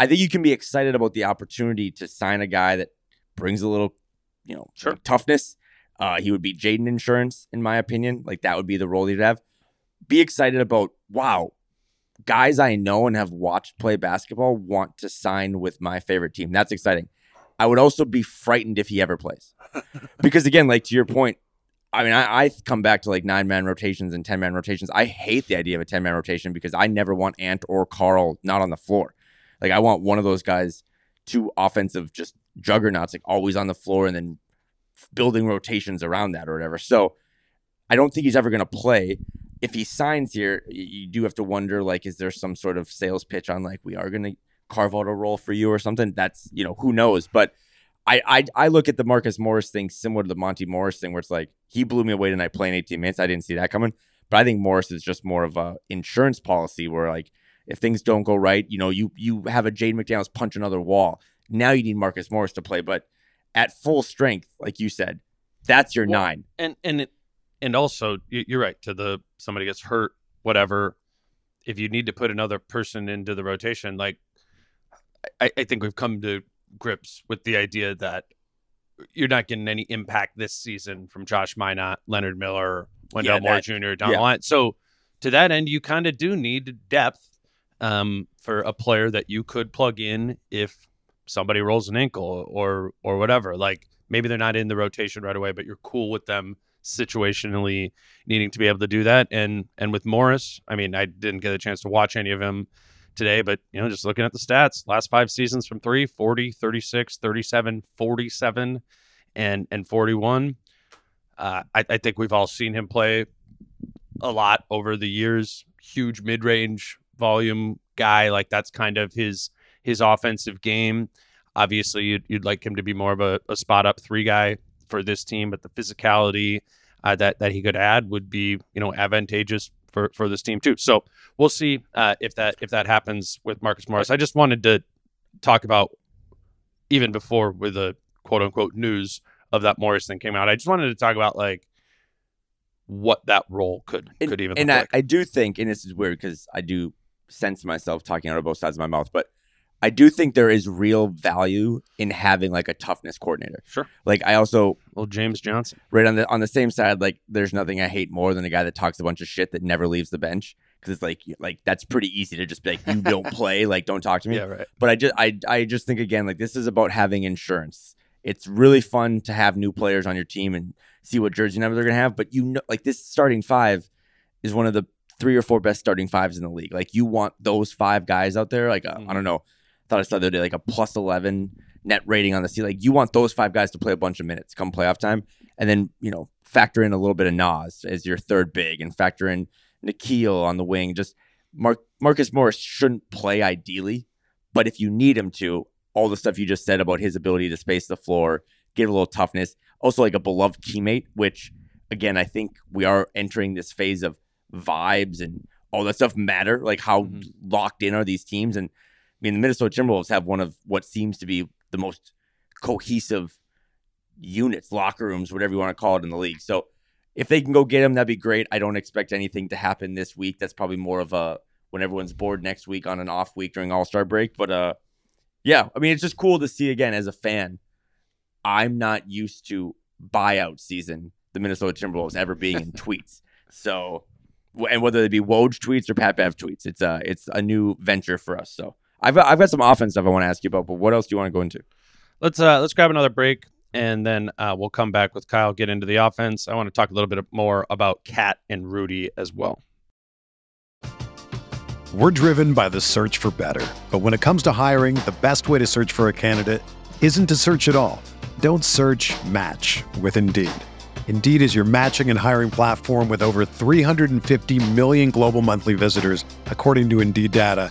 I think you can be excited about the opportunity to sign a guy that brings a little, you know, sure. toughness. Uh, he would be Jaden Insurance, in my opinion. Like that would be the role he'd have. Be excited about, wow, guys I know and have watched play basketball want to sign with my favorite team. That's exciting. I would also be frightened if he ever plays. because again, like to your point, I mean, I, I come back to like nine man rotations and 10 man rotations. I hate the idea of a 10 man rotation because I never want Ant or Karl not on the floor. Like, I want one of those guys, two offensive just juggernauts, like always on the floor and then building rotations around that or whatever. So I don't think he's ever going to play. If he signs here, you do have to wonder, like, is there some sort of sales pitch on, like, we are going to carve out a role for you or something? That's, you know, who knows. But I, I I look at the Marcus Morris thing similar to the Monte Morris thing, where it's like he blew me away tonight playing 18 minutes. I didn't see that coming. But I think Morris is just more of a insurance policy where like if things don't go right, you know, you you have a Jade McDaniels punch another wall. Now you need Marcus Morris to play, but at full strength, like you said, that's your well, nine. And and it, and also you're right. To the somebody gets hurt, whatever. If you need to put another person into the rotation, like I, I think we've come to grips with the idea that you're not getting any impact this season from Josh Minott, Leonard Miller, Wendell yeah, Moore Jr. down yeah. So to that end, you kind of do need depth um, for a player that you could plug in if somebody rolls an ankle or or whatever. Like maybe they're not in the rotation right away, but you're cool with them situationally needing to be able to do that. And and with Morris, I mean, I didn't get a chance to watch any of him today, but you know, just looking at the stats, last five seasons from three, 40, 36, 37, 47, and and 41. Uh, I, I think we've all seen him play a lot over the years. Huge mid-range volume guy, like that's kind of his his offensive game. Obviously, you'd, you'd like him to be more of a, a spot up three guy for this team, but the physicality uh, that that he could add would be you know advantageous for for this team too. So we'll see uh, if that if that happens with Marcus Morris. I just wanted to talk about even before with the quote unquote news of that Morris thing came out. I just wanted to talk about like what that role could and, could even and I, like. I do think, and this is weird because I do sense myself talking out of both sides of my mouth, but I do think there is real value in having like a toughness coordinator. Sure. Like I also well James Johnson. Right on the on the same side, like there's nothing I hate more than a guy that talks a bunch of shit that never leaves the bench. Because it's like like that's pretty easy to just be like, you don't play, like don't talk to me. Yeah, right. But I just I I just think again, like this is about having insurance. It's really fun to have new players on your team and see what jersey number they're gonna have. But you know like this starting five is one of the three or four best starting fives in the league. Like you want those five guys out there. Like uh, mm-hmm. I don't know thought I saw the other day like a plus eleven net rating on the sea. Like you want those five guys to play a bunch of minutes come playoff time, and then you know factor in a little bit of Naz as your third big, and factor in Nickeil on the wing. Just Mark Marcus Morris shouldn't play ideally, but if you need him to, all the stuff you just said about his ability to space the floor, give a little toughness, also like a beloved teammate, which again I think we are entering this phase of vibes and all that stuff matter. Like how mm-hmm. locked in are these teams? And mean, the Minnesota Timberwolves have one of what seems to be the most cohesive units, locker rooms, whatever you want to call it in the league. So if they can go get him, that'd be great. I don't expect anything to happen this week. That's probably more of a when everyone's bored next week on an off week during All Star break. But uh, yeah, I mean, it's just cool to see again as a fan. I'm not used to buyout season, the Minnesota Timberwolves ever being in tweets. So, and whether they be Woj tweets or Pat Bev tweets, it's a it's a new venture for us. So I've I've got some offense stuff I want to ask you about, but what else do you want to go into? Let's uh let's grab another break and then uh, we'll come back with Kyle, get into the offense. I want to talk a little bit more about KAT and Rudy as well. We're driven by the search for better. But when it comes to hiring, the best way to search for a candidate isn't to search at all. Don't search match with Indeed. Indeed is your matching and hiring platform with over 350 million global monthly visitors, according to Indeed data,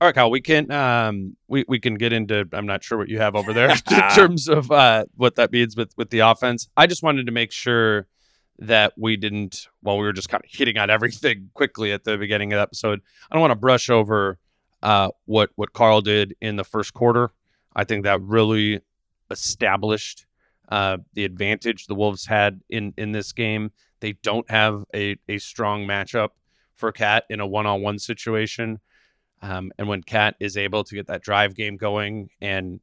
All right, Kyle, we can um we, we can get into I'm not sure what you have over there in terms of uh what that means with with the offense. I just wanted to make sure that we didn't while we were just kind of hitting on everything quickly at the beginning of the episode. I don't want to brush over uh what what Karl did in the first quarter. I think that really established uh the advantage the Wolves had in in this game. They don't have a a strong matchup for KAT in a one-on-one situation um, and when KAT is able to get that drive game going and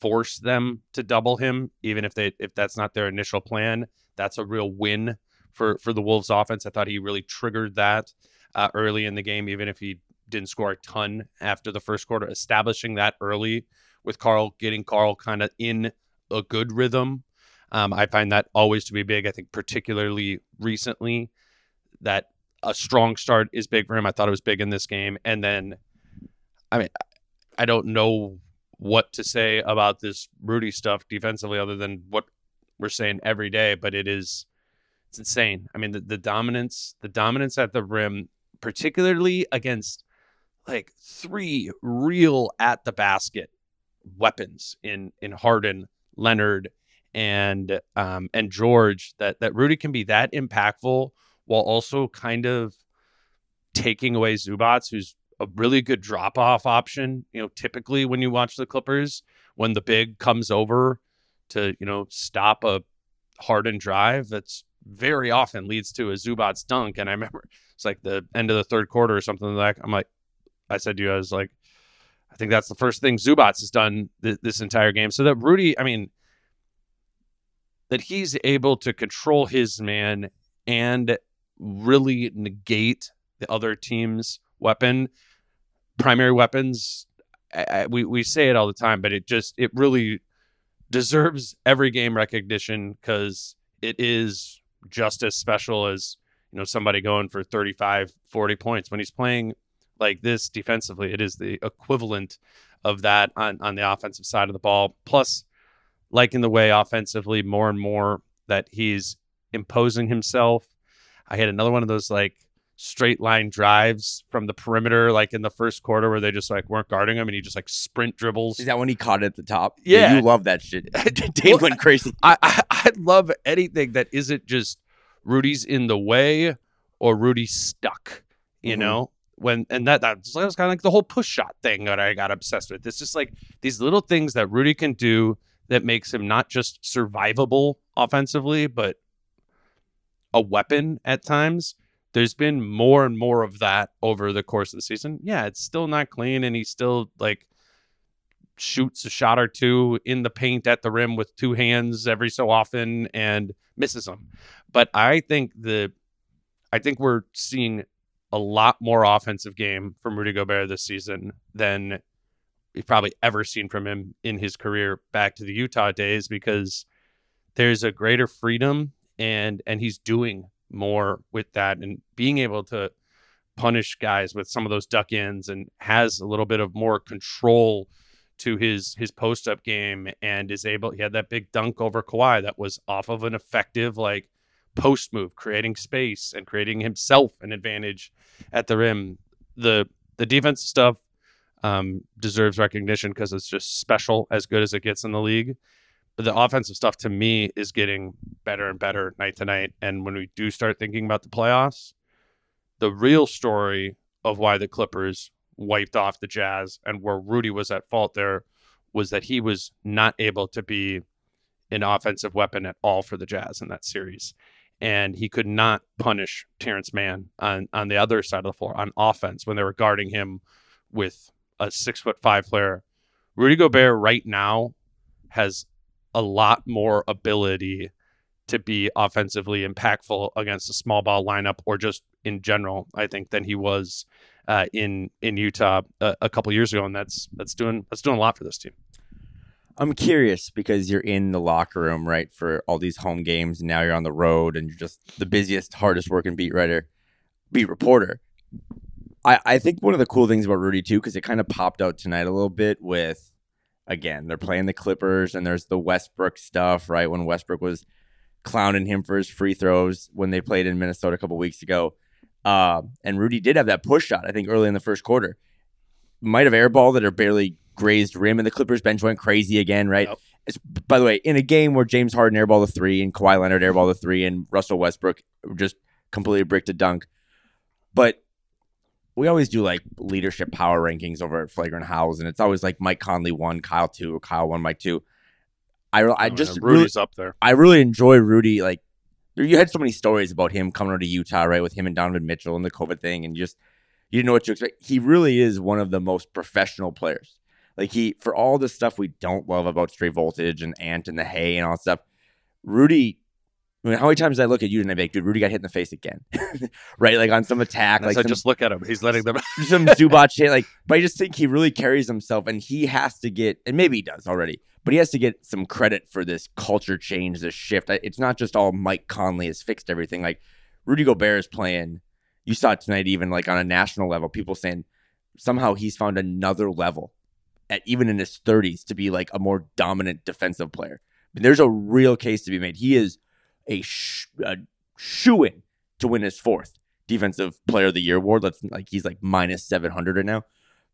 force them to double him, even if they if that's not their initial plan, that's a real win for for the Wolves offense. I thought he really triggered that uh, early in the game, even if he didn't score a ton after the first quarter. Establishing that early with Karl, getting Karl kind of in a good rhythm. Um, I find that always to be big. I think particularly recently that a strong start is big for him. I thought it was big in this game. And then, I mean, I don't know what to say about this Rudy stuff defensively other than what we're saying every day, but it is it's insane. I mean, the, the dominance, the dominance at the rim, particularly against like three real at the basket weapons in in Harden, Leonard, and um and George that that Rudy can be that impactful while also kind of taking away Zubac, who's a really good drop off option. You know, typically when you watch the Clippers, when the big comes over to, you know, stop a Harden drive, that's very often leads to a Zubac dunk. And I remember it's like the end of the third quarter or something like that. I'm like, I said to you, I was like, I think that's the first thing Zubac has done th- this entire game. So that Rudy, I mean, that he's able to control his man and really negate the other team's weapon, primary weapons. I, I, we we say it all the time, but it just it really deserves every game recognition because it is just as special as you know somebody going for 35 40 points when he's playing Like this defensively, it is the equivalent of that on, on the offensive side of the ball. Plus, liking the way offensively more and more that he's imposing himself. I had another one of those like straight line drives from the perimeter, like in the first quarter where they just like weren't guarding him and he just like sprint dribbles. Is that when he caught it at the top? Yeah. you love that shit. Dave went crazy. I, I I love anything that isn't just Rudy's in the way or Rudy's stuck. You Mhm. know when and that that's kind of like the whole push shot thing that I got obsessed with. It's just like these little things that Rudy can do that makes him not just survivable offensively, but a weapon at times. There's been more and more of that over the course of the season. Yeah, it's still not clean, and he still like shoots a shot or two in the paint at the rim with two hands every so often and misses them. But I think the I think we're seeing a lot more offensive game from Rudy Gobert this season than we've probably ever seen from him in his career back to the Utah days because there's a greater freedom and and he's doing more with that and being able to punish guys with some of those duck ins and has a little bit of more control to his his post up game and is able he had that big dunk over Kawhi that was off of an effective like post move creating space and creating himself an advantage at the rim. The the defensive stuff um, deserves recognition because it's just special as good as it gets in the league the offensive stuff to me is getting better and better night to night and when we do start thinking about the playoffs the real story of why the Clippers wiped off the Jazz and where Rudy was at fault there was that he was not able to be an offensive weapon at all for the Jazz in that series. And he could not punish Terance Mann on, on the other side of the floor on offense when they were guarding him with a six foot five player. Rudy Gobert right now has a lot more ability to be offensively impactful against a small ball lineup or just in general, I think, than he was uh, in in Utah a, a couple years ago, and that's that's doing that's doing a lot for this team. I'm curious because you're in the locker room, right, for all these home games, and now you're on the road, and you're just the busiest, hardest working beat writer, beat reporter. I, I think one of the cool things about Rudy too, because it kind of popped out tonight a little bit with, again, they're playing the Clippers, and there's the Westbrook stuff, right? When Westbrook was clowning him for his free throws when they played in Minnesota a couple weeks ago, uh, and Rudy did have that push shot, I think, early in the first quarter. Might have airballed that or barely grazed rim, and the Clippers bench went crazy again, right? Yep. It's, by the way, in a game where James Harden airballed the three and Kawhi Leonard airballed the three and Russell Westbrook just completely bricked a dunk. But we always do like leadership power rankings over at Flagrant Howls, and it's always like Mike Conley one, Kyle two, Kyle one, Mike two. I, I Oh, just yeah, really, up there. I really enjoy Rudy. Like you had so many stories about him coming out of Utah, right, with him and Donovan Mitchell and the COVID thing, and just you didn't know what to expect. He really is one of the most professional players. Like he, for all the stuff we don't love about straight voltage and Ant and the hay and all that stuff, Rudy. I mean, how many times did I look at you and like, dude, Rudy got hit in the face again, right? Like on some attack, like I some, just look at him, he's letting them. some Zubac shit. Like, but I just think he really carries himself, and he has to get, and maybe he does already, but he has to get some credit for this culture change, this shift. It's not just all Mike Conley has fixed everything. Like Rudy Gobert is playing. You saw it tonight, even like on a national level, people saying somehow he's found another level at even in his 30s to be like a more dominant defensive player. But there's a real case to be made. He is a, sh- a shoo-in to win his fourth defensive player of the year award. Let's like he's like minus 700 right now,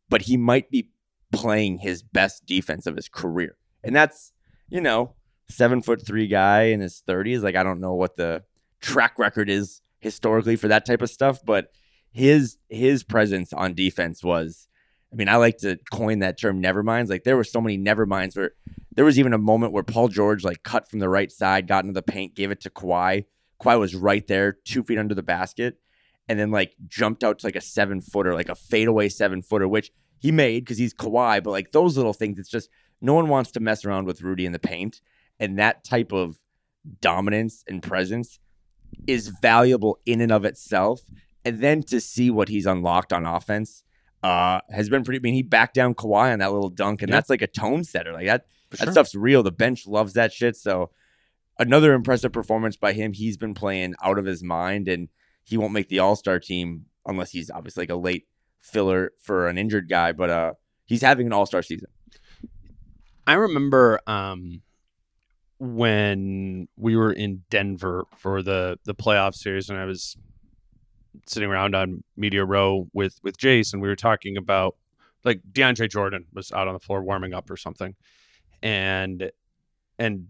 but he might be playing his best defense of his career. And that's, you know, seven foot three guy in his 30s. Like, I don't know what the track record is historically for that type of stuff, but his his presence on defense was I mean, I like to coin that term never minds. Like there were so many never minds where there was even a moment where Paul George like cut from the right side, got into the paint, gave it to Kawhi. Kawhi was right there, two feet under the basket, and then like jumped out to like a seven footer, like a fadeaway seven footer, which he made because he's Kawhi. But like those little things, it's just no one wants to mess around with Rudy in the paint. And that type of dominance and presence is valuable in and of itself. And then to see what he's unlocked on offense uh, has been pretty. I mean, he backed down Kawhi on that little dunk, and Yeah. that's like a tone setter. Like that, That stuff's real. The bench loves that shit. So another impressive performance by him. He's been playing out of his mind, and he won't make the All Star team unless he's obviously like a late filler for an injured guy, but uh, he's having an All Star season. I remember um, when we were in Denver for the the playoff series, and I was sitting around on Media Row with with Jace, and we were talking about like DeAndre Jordan was out on the floor warming up or something, and and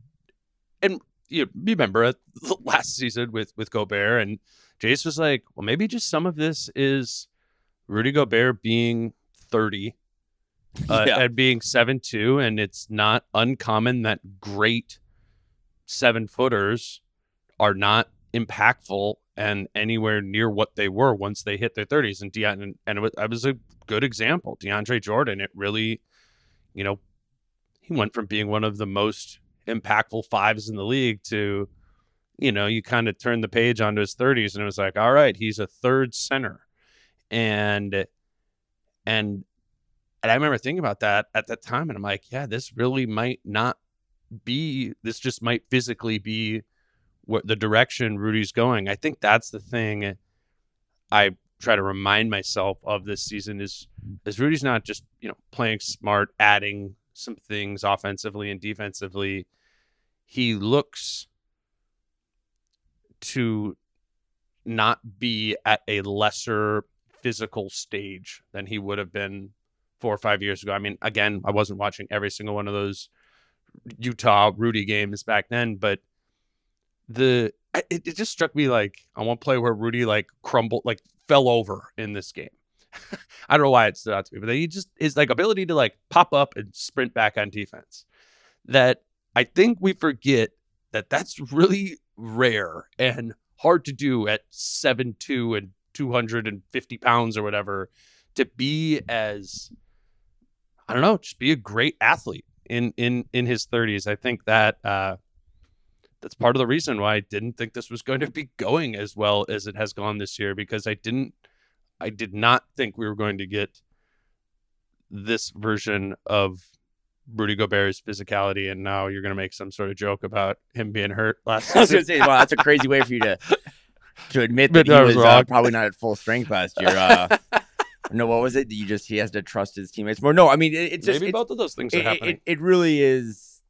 and you remember it last season with with Gobert, and Jace was like, well, maybe just some of this is Rudy Gobert being thirty uh, Yeah. and being seven two, and it's not uncommon that great seven footers are not impactful and anywhere near what they were once they hit their thirties. And Deon and, and it was, that was a good example. DeAndre Jordan, it really, you know, he went from being one of the most impactful fives in the league to, you know, you kind of turned the page onto his thirties, and it was like, all right, he's a third center, and and and I remember thinking about that at that time, and I'm like, yeah, this really might not be. This just might physically be what the direction Rudy's going. I think that's the thing. I try to remind myself of this season is is Rudy's not just you know playing smart, adding some things offensively and defensively. He looks to not be at a lesser physical stage than he would have been four or five years ago. I mean, again, I wasn't watching every single one of those Utah Rudy games back then, but the it, it just struck me like on one play where Rudy like crumbled, like fell over in this game. I don't know why it stood out to me, but he just his like ability to like pop up and sprint back on defense. That I think we forget that that's really rare and hard to do at seven two and two hundred and fifty pounds or whatever to be as I don't know, just be a great athlete in in in his 30s. I think that uh that's part of the reason why I didn't think this was going to be going as well as it has gone this year because I didn't I did not think we were going to get this version of Rudy Gobert's physicality and now you're going to make some sort of joke about him being hurt last I was gonna say, wow, that's a crazy way for you to to admit that he was was uh, probably not at full strength last year. Uh, no, what was it? You just he has to trust his teammates more. No, I mean it, it's just Maybe it's, both of those things it, it, happening. it, it really is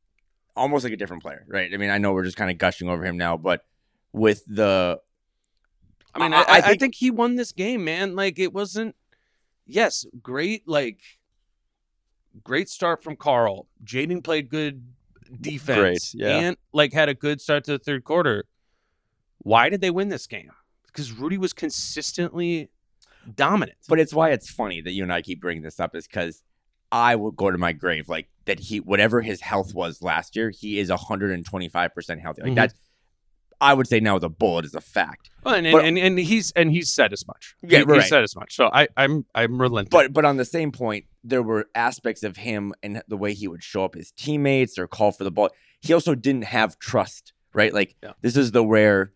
almost like a different player, right? I mean, I know we're just kind of gushing over him now, but with the I mean, I- I, I I, I think- think, he won this game, man. Like it wasn't. Yes, great. Like great start from Karl. Jaden played good defense. Great, yeah. and like had a good start to the third quarter. Why did they win this game? Because Rudy was consistently dominant. But it's why it's funny that you and I keep bringing this up is because I would go to my grave like that. He whatever his health was last year, he is 125 percent healthy. Like Mhm. that, I would say now the bullet is a fact. Well, and, but- and, and he's and he's said as much. Yeah, he, right. he said as much. So I I'm I'm relenting. But but on the same point, there were aspects of him and the way he would show up his teammates or call for the ball. He also didn't have trust, right? Like Yeah. this is the rare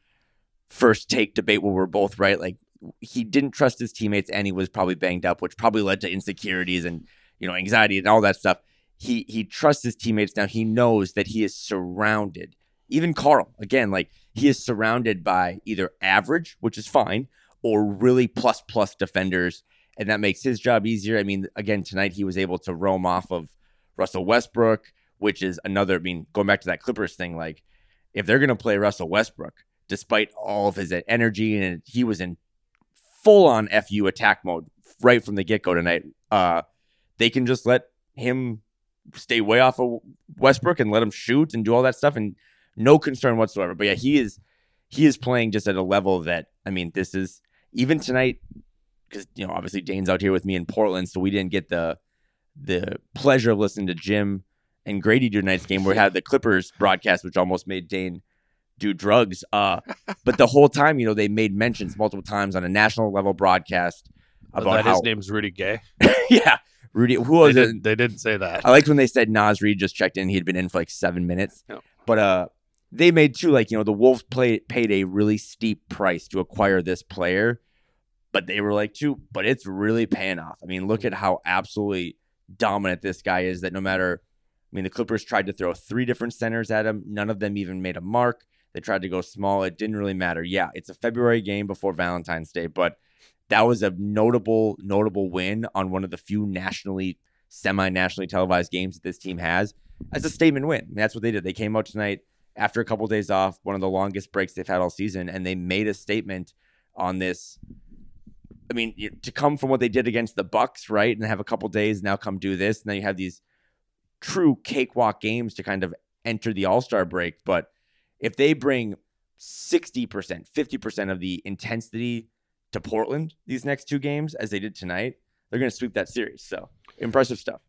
first take debate where we're both right. Like he didn't trust his teammates and he was probably banged up, which probably led to insecurities and you know anxiety and all that stuff. He he trusts his teammates now. He knows that he is surrounded. Even Karl, again, like he is surrounded by either average, which is fine, or really plus plus defenders and that makes his job easier. I mean, again, tonight he was able to roam off of Russell Westbrook, which is another. I mean, going back to that Clippers thing, like if they're going to play Russell Westbrook, despite all of his energy and he was in full on fu attack mode right from the get go tonight, uh, they can just let him stay way off of Westbrook and let him shoot and do all that stuff, and no concern whatsoever. But yeah, he is he is playing just at a level that I mean, this is even tonight because you know obviously Dane's out here with me in Portland, so we didn't get the the pleasure of listening to Jim and Grady do tonight's game. Where we had the Clippers broadcast, which almost made Dane do drugs. Uh, but the whole time, you know, they made mentions multiple times on a national level broadcast about that how his name's Rudy Gay. yeah, Rudy. Who They, was it? did, they didn't say that. I liked when they said Naz Reid just checked in. He had been in for like seven minutes. Yeah. But uh, they made too like you know the Wolves played paid a really steep price to acquire this player, but they were like too. But it's really paying off. I mean, look at how absolutely dominant this guy is. That no matter, I mean, the Clippers tried to throw three different centers at him. None of them even made a mark. They tried to go small. It didn't really matter. Yeah, it's a February game before Valentine's Day, but that was a notable, notable win on one of the few nationally, semi-nationally televised games that this team has as a statement win. I mean, that's what they did. They came out tonight after a couple of days off, one of the longest breaks they've had all season, and they made a statement on this. I mean, to come from what they did against the Bucks, right, and have a couple days now come do this, and then you have these true cakewalk games to kind of enter the All Star break. But if they bring sixty percent, fifty percent of the intensity to Portland these next two games as they did tonight, they're going to sweep that series. So impressive stuff.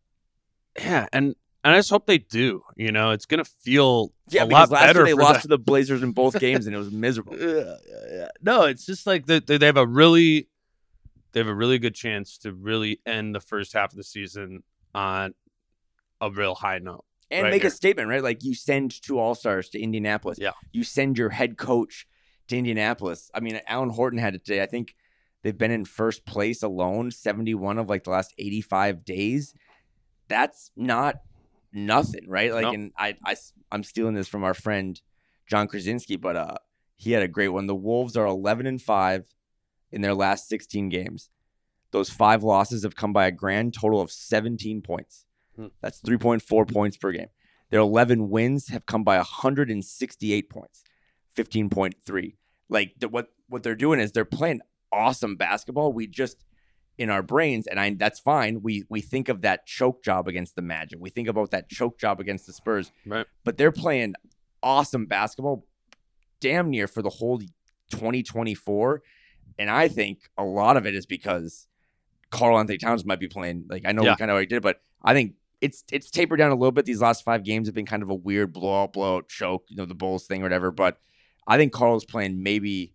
Yeah, and and I just hope they do. You know, it's gonna feel Yeah, a lot last better year they lost them. to the Blazers in both games and it was miserable. Uh, no, it's just like they, they have a really they have a really good chance to really end the first half of the season on a real high note. and Right make here. a statement, right? Like you send two All Stars to Indianapolis. Yeah. You send your head coach to Indianapolis. I mean, Alan Horton had it today. I think they've been in first place alone, 71 of like the last 85 days. That's not nothing, right? Like, No. and I, I, I'm stealing this from our friend Jon Krawczynski, but uh, he had a great one. The Wolves are 11 and 5 in their last 16 games. Those five losses have come by a grand total of 17 points. Hmm. That's 3.4 points per game. Their 11 wins have come by 168 points, 15.3. Like the, what what they're doing is they're playing awesome basketball. We just in our brains, and I that's fine. We we think of that choke job against the Magic. We think about that choke job against the Spurs. Right. But they're playing awesome basketball, damn near for the whole 2024. And I think a lot of it is because Karl-Anthony Towns might be playing. Like I know Yeah. we kind of already did, but I think it's it's tapered down a little bit. These last five games have been kind of a weird blowout, blowout, choke, you know, the Bulls thing or whatever. But I think Karl's playing maybe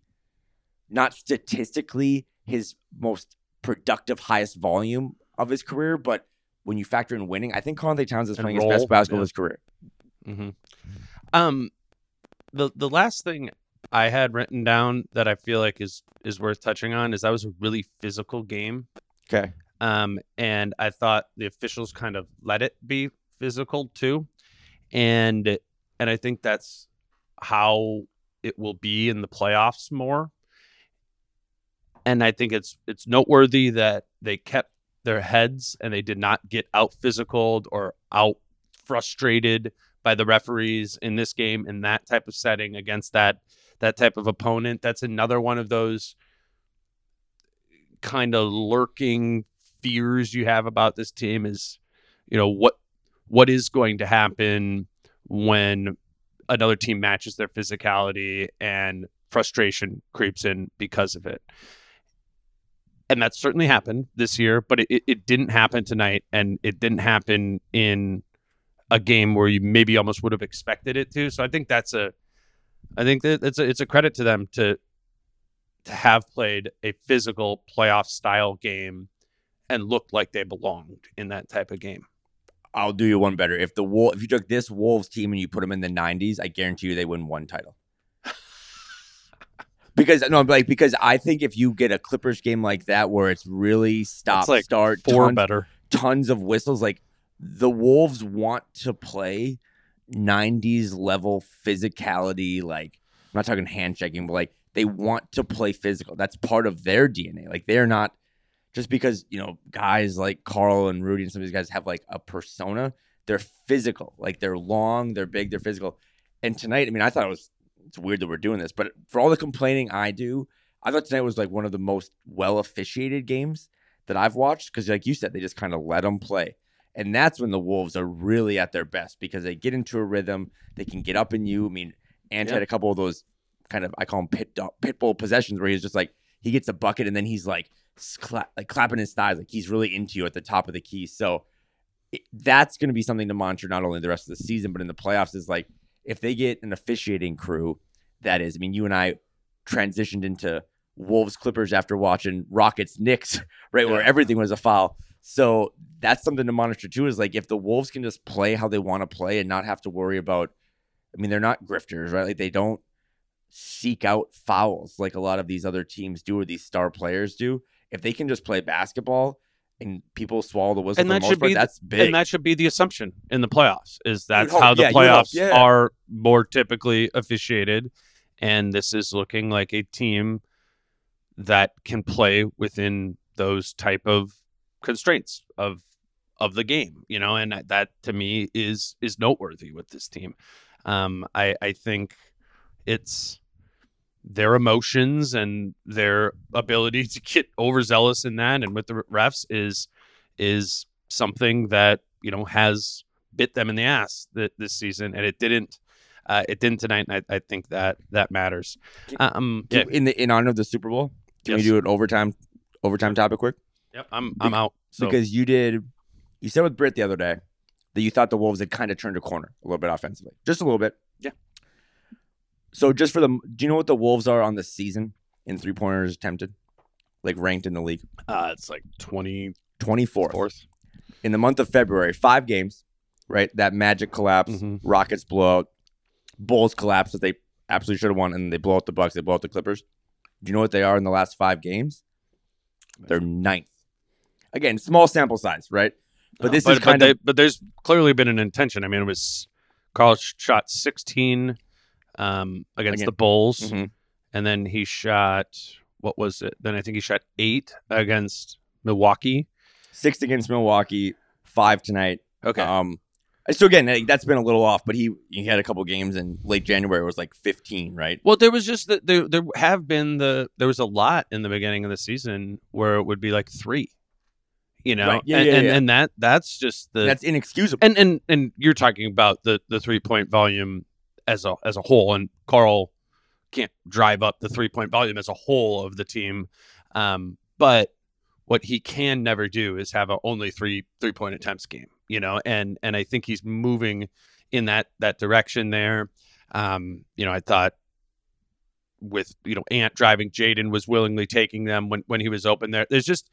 not statistically his most productive, highest volume of his career, but when you factor in winning, I think Anthony Towns is And playing his best basketball yeah. of his career. Mm-hmm. Um, the the last thing I had written down that I feel like is is worth touching on is that was a really physical game. Okay. Um, and I thought the officials kind of let it be physical too, and and I think that's how it will be in the playoffs more. And I think it's it's noteworthy that they kept their heads and they did not get out physical or out frustrated by the referees in this game in that type of setting against that that type of opponent. That's another one of those kind of lurking fears you have about this team is you know what what is going to happen when another team matches their physicality and frustration creeps in because of it and that certainly happened this year but it, it, didn't happen tonight and it didn't happen in a game where you maybe almost would have expected it to so i think that's a i think that it's a, it's a credit to them to to have played a physical playoff style game and looked like they belonged in that type of game I'll do you one better. If the Wolf, if you took this Wolves team and you put them in the '90s, I guarantee you they win one title. Because no, like because I think if you get a Clippers game like that where it's really stop like start four tons, better tons of whistles, like the Wolves want to play '90s level physicality. Like I'm not talking handshaking, but like they want to play physical. That's part of their DNA. Like they're not just because you know guys like Karl and Rudy and some of these guys have like a persona. They're physical. Like they're long, they're big, they're physical. And tonight, I mean, I thought it was it's weird that we're doing this, but for all the complaining I do, I thought tonight was like one of the most well officiated games that I've watched because, like you said, they just kind of let them play. And that's when the Wolves are really at their best because they get into a rhythm. They can get up in you. I mean, Ant Yeah. had a couple of those kind of I call them pit dog, pit bull possessions where he's just like he gets a bucket and then he's like cla- like clapping his thighs like he's really into you at the top of the key. So it, that's going to be something to monitor not only the rest of the season but in the playoffs. Is like if they get an officiating crew that is. I mean, you and I transitioned into Wolves Clippers after watching Rockets Knicks, right where Yeah. everything was a foul. So that's something to monitor too. Is like if the Wolves can just play how they want to play and not have to worry about. I mean, they're not grifters, right? Like they don't seek out fouls like a lot of these other teams do or these star players do. If they can just play basketball and people swallow the whistle And that most should part, be that's big. and that should be the assumption in the playoffs is that's hope- how the yeah, would hope, playoffs yeah. are more typically officiated and this is looking like a team that can play within those type of constraints of of the game, you know, and that to me is is noteworthy with this team. Um, I I think it's their emotions and their ability to get overzealous in that and with the refs is is something that you know has bit them in the ass th- this season, and it didn't. Uh, it didn't tonight, and I, I think that that matters. Um, yeah, In the in honor of the Super Bowl, can Yes. we do an overtime overtime topic quick? yep, I'm I'm out. So Because you did, you said with Britt the other day that you thought the Wolves had kind of turned a corner a little bit offensively, just a little bit. So just for the, do you know what the Wolves are on the season in three pointers attempted, like ranked in the league? uh, it's like twenty Twenty fourth fourth. in the month of February. Five games, right? That Magic collapse, Mhm. Rockets blowout, Bulls collapse that they absolutely should have won, and they blow out the Bucks. They blow out the Clippers. Do you know what they are in the last five games? They're ninth. Again, small sample size, right? But this but, is kind but of they- but there's clearly been an intention. I mean, it was Karl sh- shot 16 um, against Again. the Bulls, Mhm. and then he shot what was it? Then I think he shot eight against Milwaukee. six against Milwaukee, five tonight. Okay, Um, so again, that's been a little off, but he he had a couple games in late January. It was like 15, right? Well, there was just that there there have been the there was a lot in the beginning of the season where it would be like three, you know, Right. Yeah, and, yeah, and, yeah. and that that's just the That's inexcusable. and and and you're talking about the the three point volume as a as a whole, and Karl can't drive up the three point volume as a whole of the team, um, but what he can never do is have a only three three point attempts game, you know, and and I think he's moving in that that direction there. Um, you know, I thought with you know Ant driving, Jaden was willingly taking them when when he was open there. There's just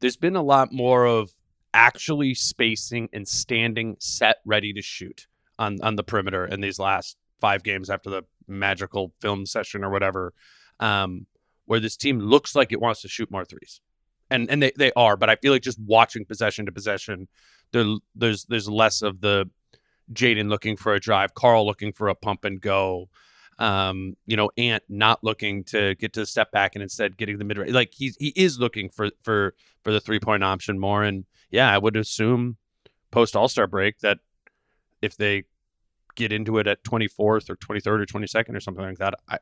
there's been a lot more of actually spacing and standing set ready to shoot on on the perimeter in these last five games after the magical film session or whatever um where this team looks like it wants to shoot more threes. And and they, they are but i feel like just watching possession to possession there there's there's less of the jaden looking for a drive karl looking for a pump and go um you know ant not looking to get to the step back and instead getting the mid range like he's he is looking for for for the three point option more. And yeah i would assume post all-star break that if they get into it at 24th or 23rd or 22nd or something like that i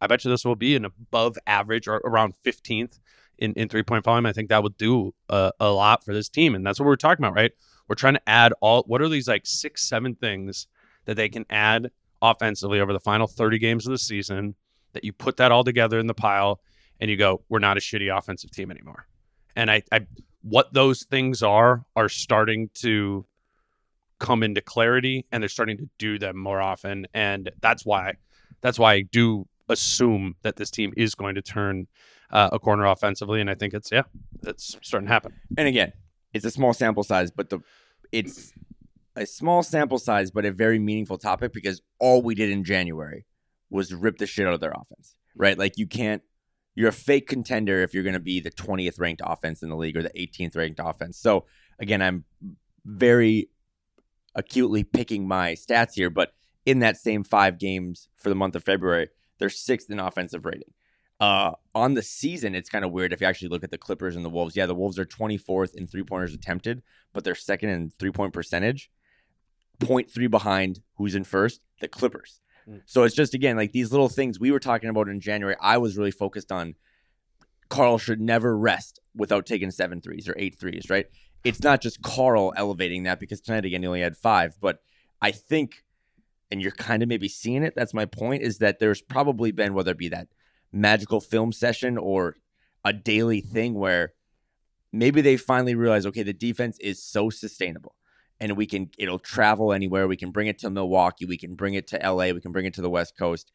i bet you this will be an above average or around 15th in, in three point volume. I think that would do a, a lot for this team and that's what we're talking about right? We're trying to add all what are these like six seven things that they can add offensively over the final 30 games of the season that you put that all together in the pile and you go we're not a shitty offensive team anymore. And i, I what those things are are starting to come into clarity and they're starting to do them more often and that's why that's why I do assume that this team is going to turn uh, a corner offensively and I think it's yeah it's starting to happen and again, it's a small sample size, but the it's a small sample size, but a very meaningful topic because all we did in January was rip the shit out of their offense, right? Like you can't. You're a fake contender if you're going to be the 20th ranked offense in the league or the 18th ranked offense. So again, I'm very acutely picking my stats here, but in that same five games for the month of February, they're sixth in offensive rating. Uh, on the season, it's kind of weird if you actually look at the Clippers and the Wolves. Yeah, the Wolves are 24th in three pointers attempted, but they're second in three point percentage, 0.3 behind who's in first? The Clippers. Mm. So it's just, again, like these little things we were talking about in January. I was really focused on Karl should never rest without taking seven threes or eight threes, right? It's not just Karl elevating that because tonight, again, he only had five, but I think, and you're kind of maybe seeing it, that's my point, is that there's probably been, whether it be that magical film session or a daily thing where maybe they finally realize, okay, the defense is so sustainable and we can, it'll travel anywhere. We can bring it to Milwaukee. We can bring it to LA. We can bring it to the West Coast.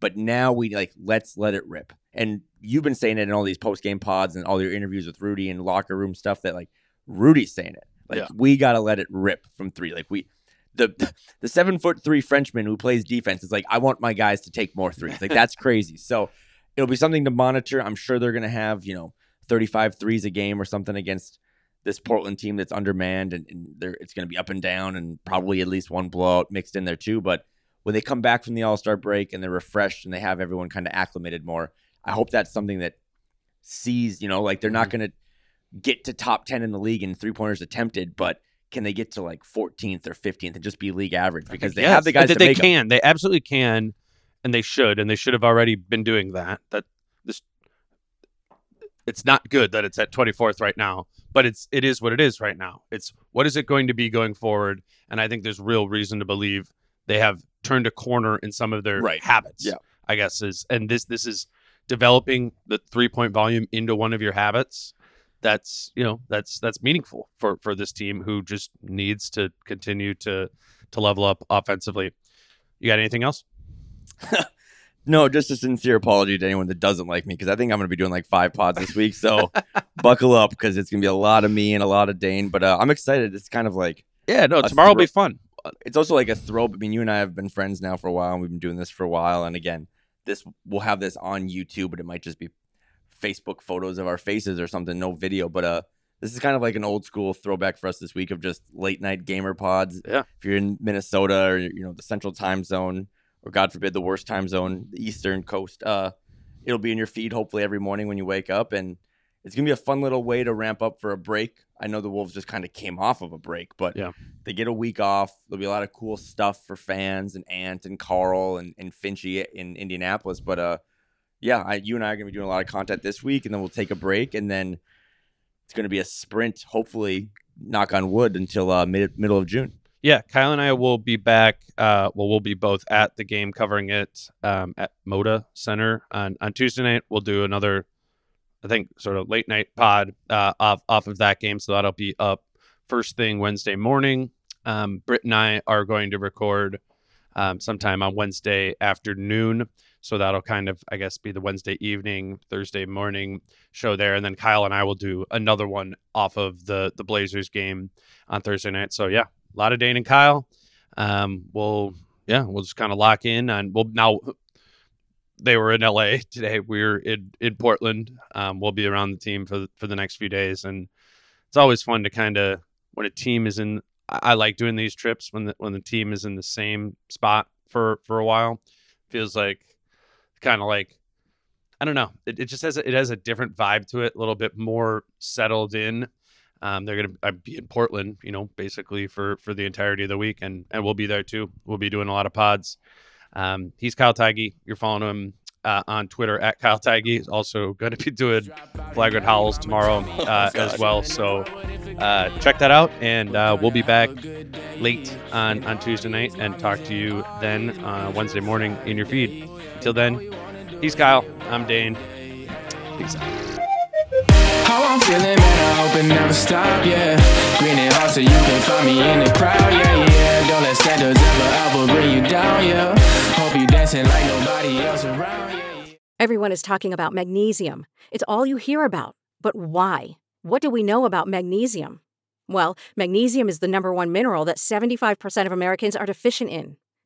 But now we like, let's let it rip. And you've been saying it in all these post game pods and all your interviews with Rudy and locker room stuff that like Rudy's saying it. Like, Yeah. we got to let it rip from three. Like, we, the the seven foot three Frenchman who plays defense is like, I want my guys to take more threes. Like that's crazy. So it'll be something to monitor. I'm sure they're gonna have, you know, 35 threes a game or something against this Portland team that's undermanned and, and they're, it's gonna be up and down and probably at least one blowout mixed in there too. But when they come back from the All Star break and they're refreshed and they have everyone kind of acclimated more, I hope that's something that sees, you know, like they're not Mm-hmm. going to get to top 10 in the league in three pointers attempted, but can they get to like 14th or 15th and just be league average because they Yes, have the guys they, they can. They absolutely can, and they should, and they should have already been doing that. That this, it's not good that it's at 24th right now, but it's it is what it is right now. It's what is it going to be going forward, and I think there's real reason to believe they have turned a corner in some of their Right. habits. Yeah. I guess is and this this is developing the three point volume into one of your habits. That's you know that's that's meaningful for for this team who just needs to continue to to level up offensively. You got anything else? No, just a sincere apology to anyone that doesn't like me because I think I'm going to be doing like five pods this week. So buckle up because it's going to be a lot of me and a lot of Dane. But uh, I'm excited. It's kind of like Yeah, no, tomorrow will be fun. it's also like a throw. I mean, you and I have been friends now for a while, and we've been doing this for a while. And again, this we'll have this on YouTube, but it might just be Facebook photos of our faces or something, no video. But uh, this is kind of like an old school throwback for us this week of just late night gamer pods. Yeah. If you're in Minnesota or you know the Central Time Zone, or God forbid the worst time zone, the Eastern Coast, uh, it'll be in your feed hopefully every morning when you wake up, and it's gonna be a fun little way to ramp up for a break. I know the Wolves just kind of came off of a break, but Yeah. they get a week off. There'll be a lot of cool stuff for fans and Ant and Karl and, and Finchy in Indianapolis. But uh, yeah, I, you and I are gonna be doing a lot of content this week, and then we'll take a break, and then it's gonna be a sprint. Hopefully, knock on wood until uh, mid middle of June. Yeah, Kyle and I will be back. Uh, well, we'll be both at the game covering it um, at Moda Center on, on Tuesday night. We'll do another, I think, sort of late night pod uh, off off of that game. So that'll be up first thing Wednesday morning. Um, Britt and I are going to record um, sometime on Wednesday afternoon. So that'll kind of, I guess, be the Wednesday evening, Thursday morning show there, and then Kyle and I will do another one off of the the Blazers game on Thursday night. So yeah, a lot of Dane and Kyle. Um, we'll yeah, we'll just kind of lock in and we'll now. They were in LA today. We're in in Portland. Um, we'll be around the team for the, for the next few days, and it's always fun to kind of when a team is in. I, I like doing these trips when the when the team is in the same spot for for a while. Feels like kind of like I don't know. It, it just has a, it has a different vibe to it, a little bit more settled in. Um, they're gonna uh, be in Portland, you know, basically for for the entirety of the week, and and we'll be there too. We'll be doing a lot of pods. Um, he's Kyle Theige. You're following him uh, on Twitter at Kyle Theige. He's also going to be doing Flagrant Howls tomorrow uh, as well. So uh, check that out, and uh, we'll be back late on on Tuesday night and talk to you then uh, Wednesday morning in your feed. Until then, he's Kyle. I'm Dane. Peace out. How I'm feeling, man, I hope it never stop, yeah. Green and hot so you can find me in the crowd, yeah, yeah. Don't let standards ever, ever bring you down, yeah. Hope you dancing like nobody else around, yeah. yeah. Everyone is talking about magnesium. It's all you hear about. But why? What do we know about magnesium? Well, magnesium is the number one mineral that 75% of Americans are deficient in.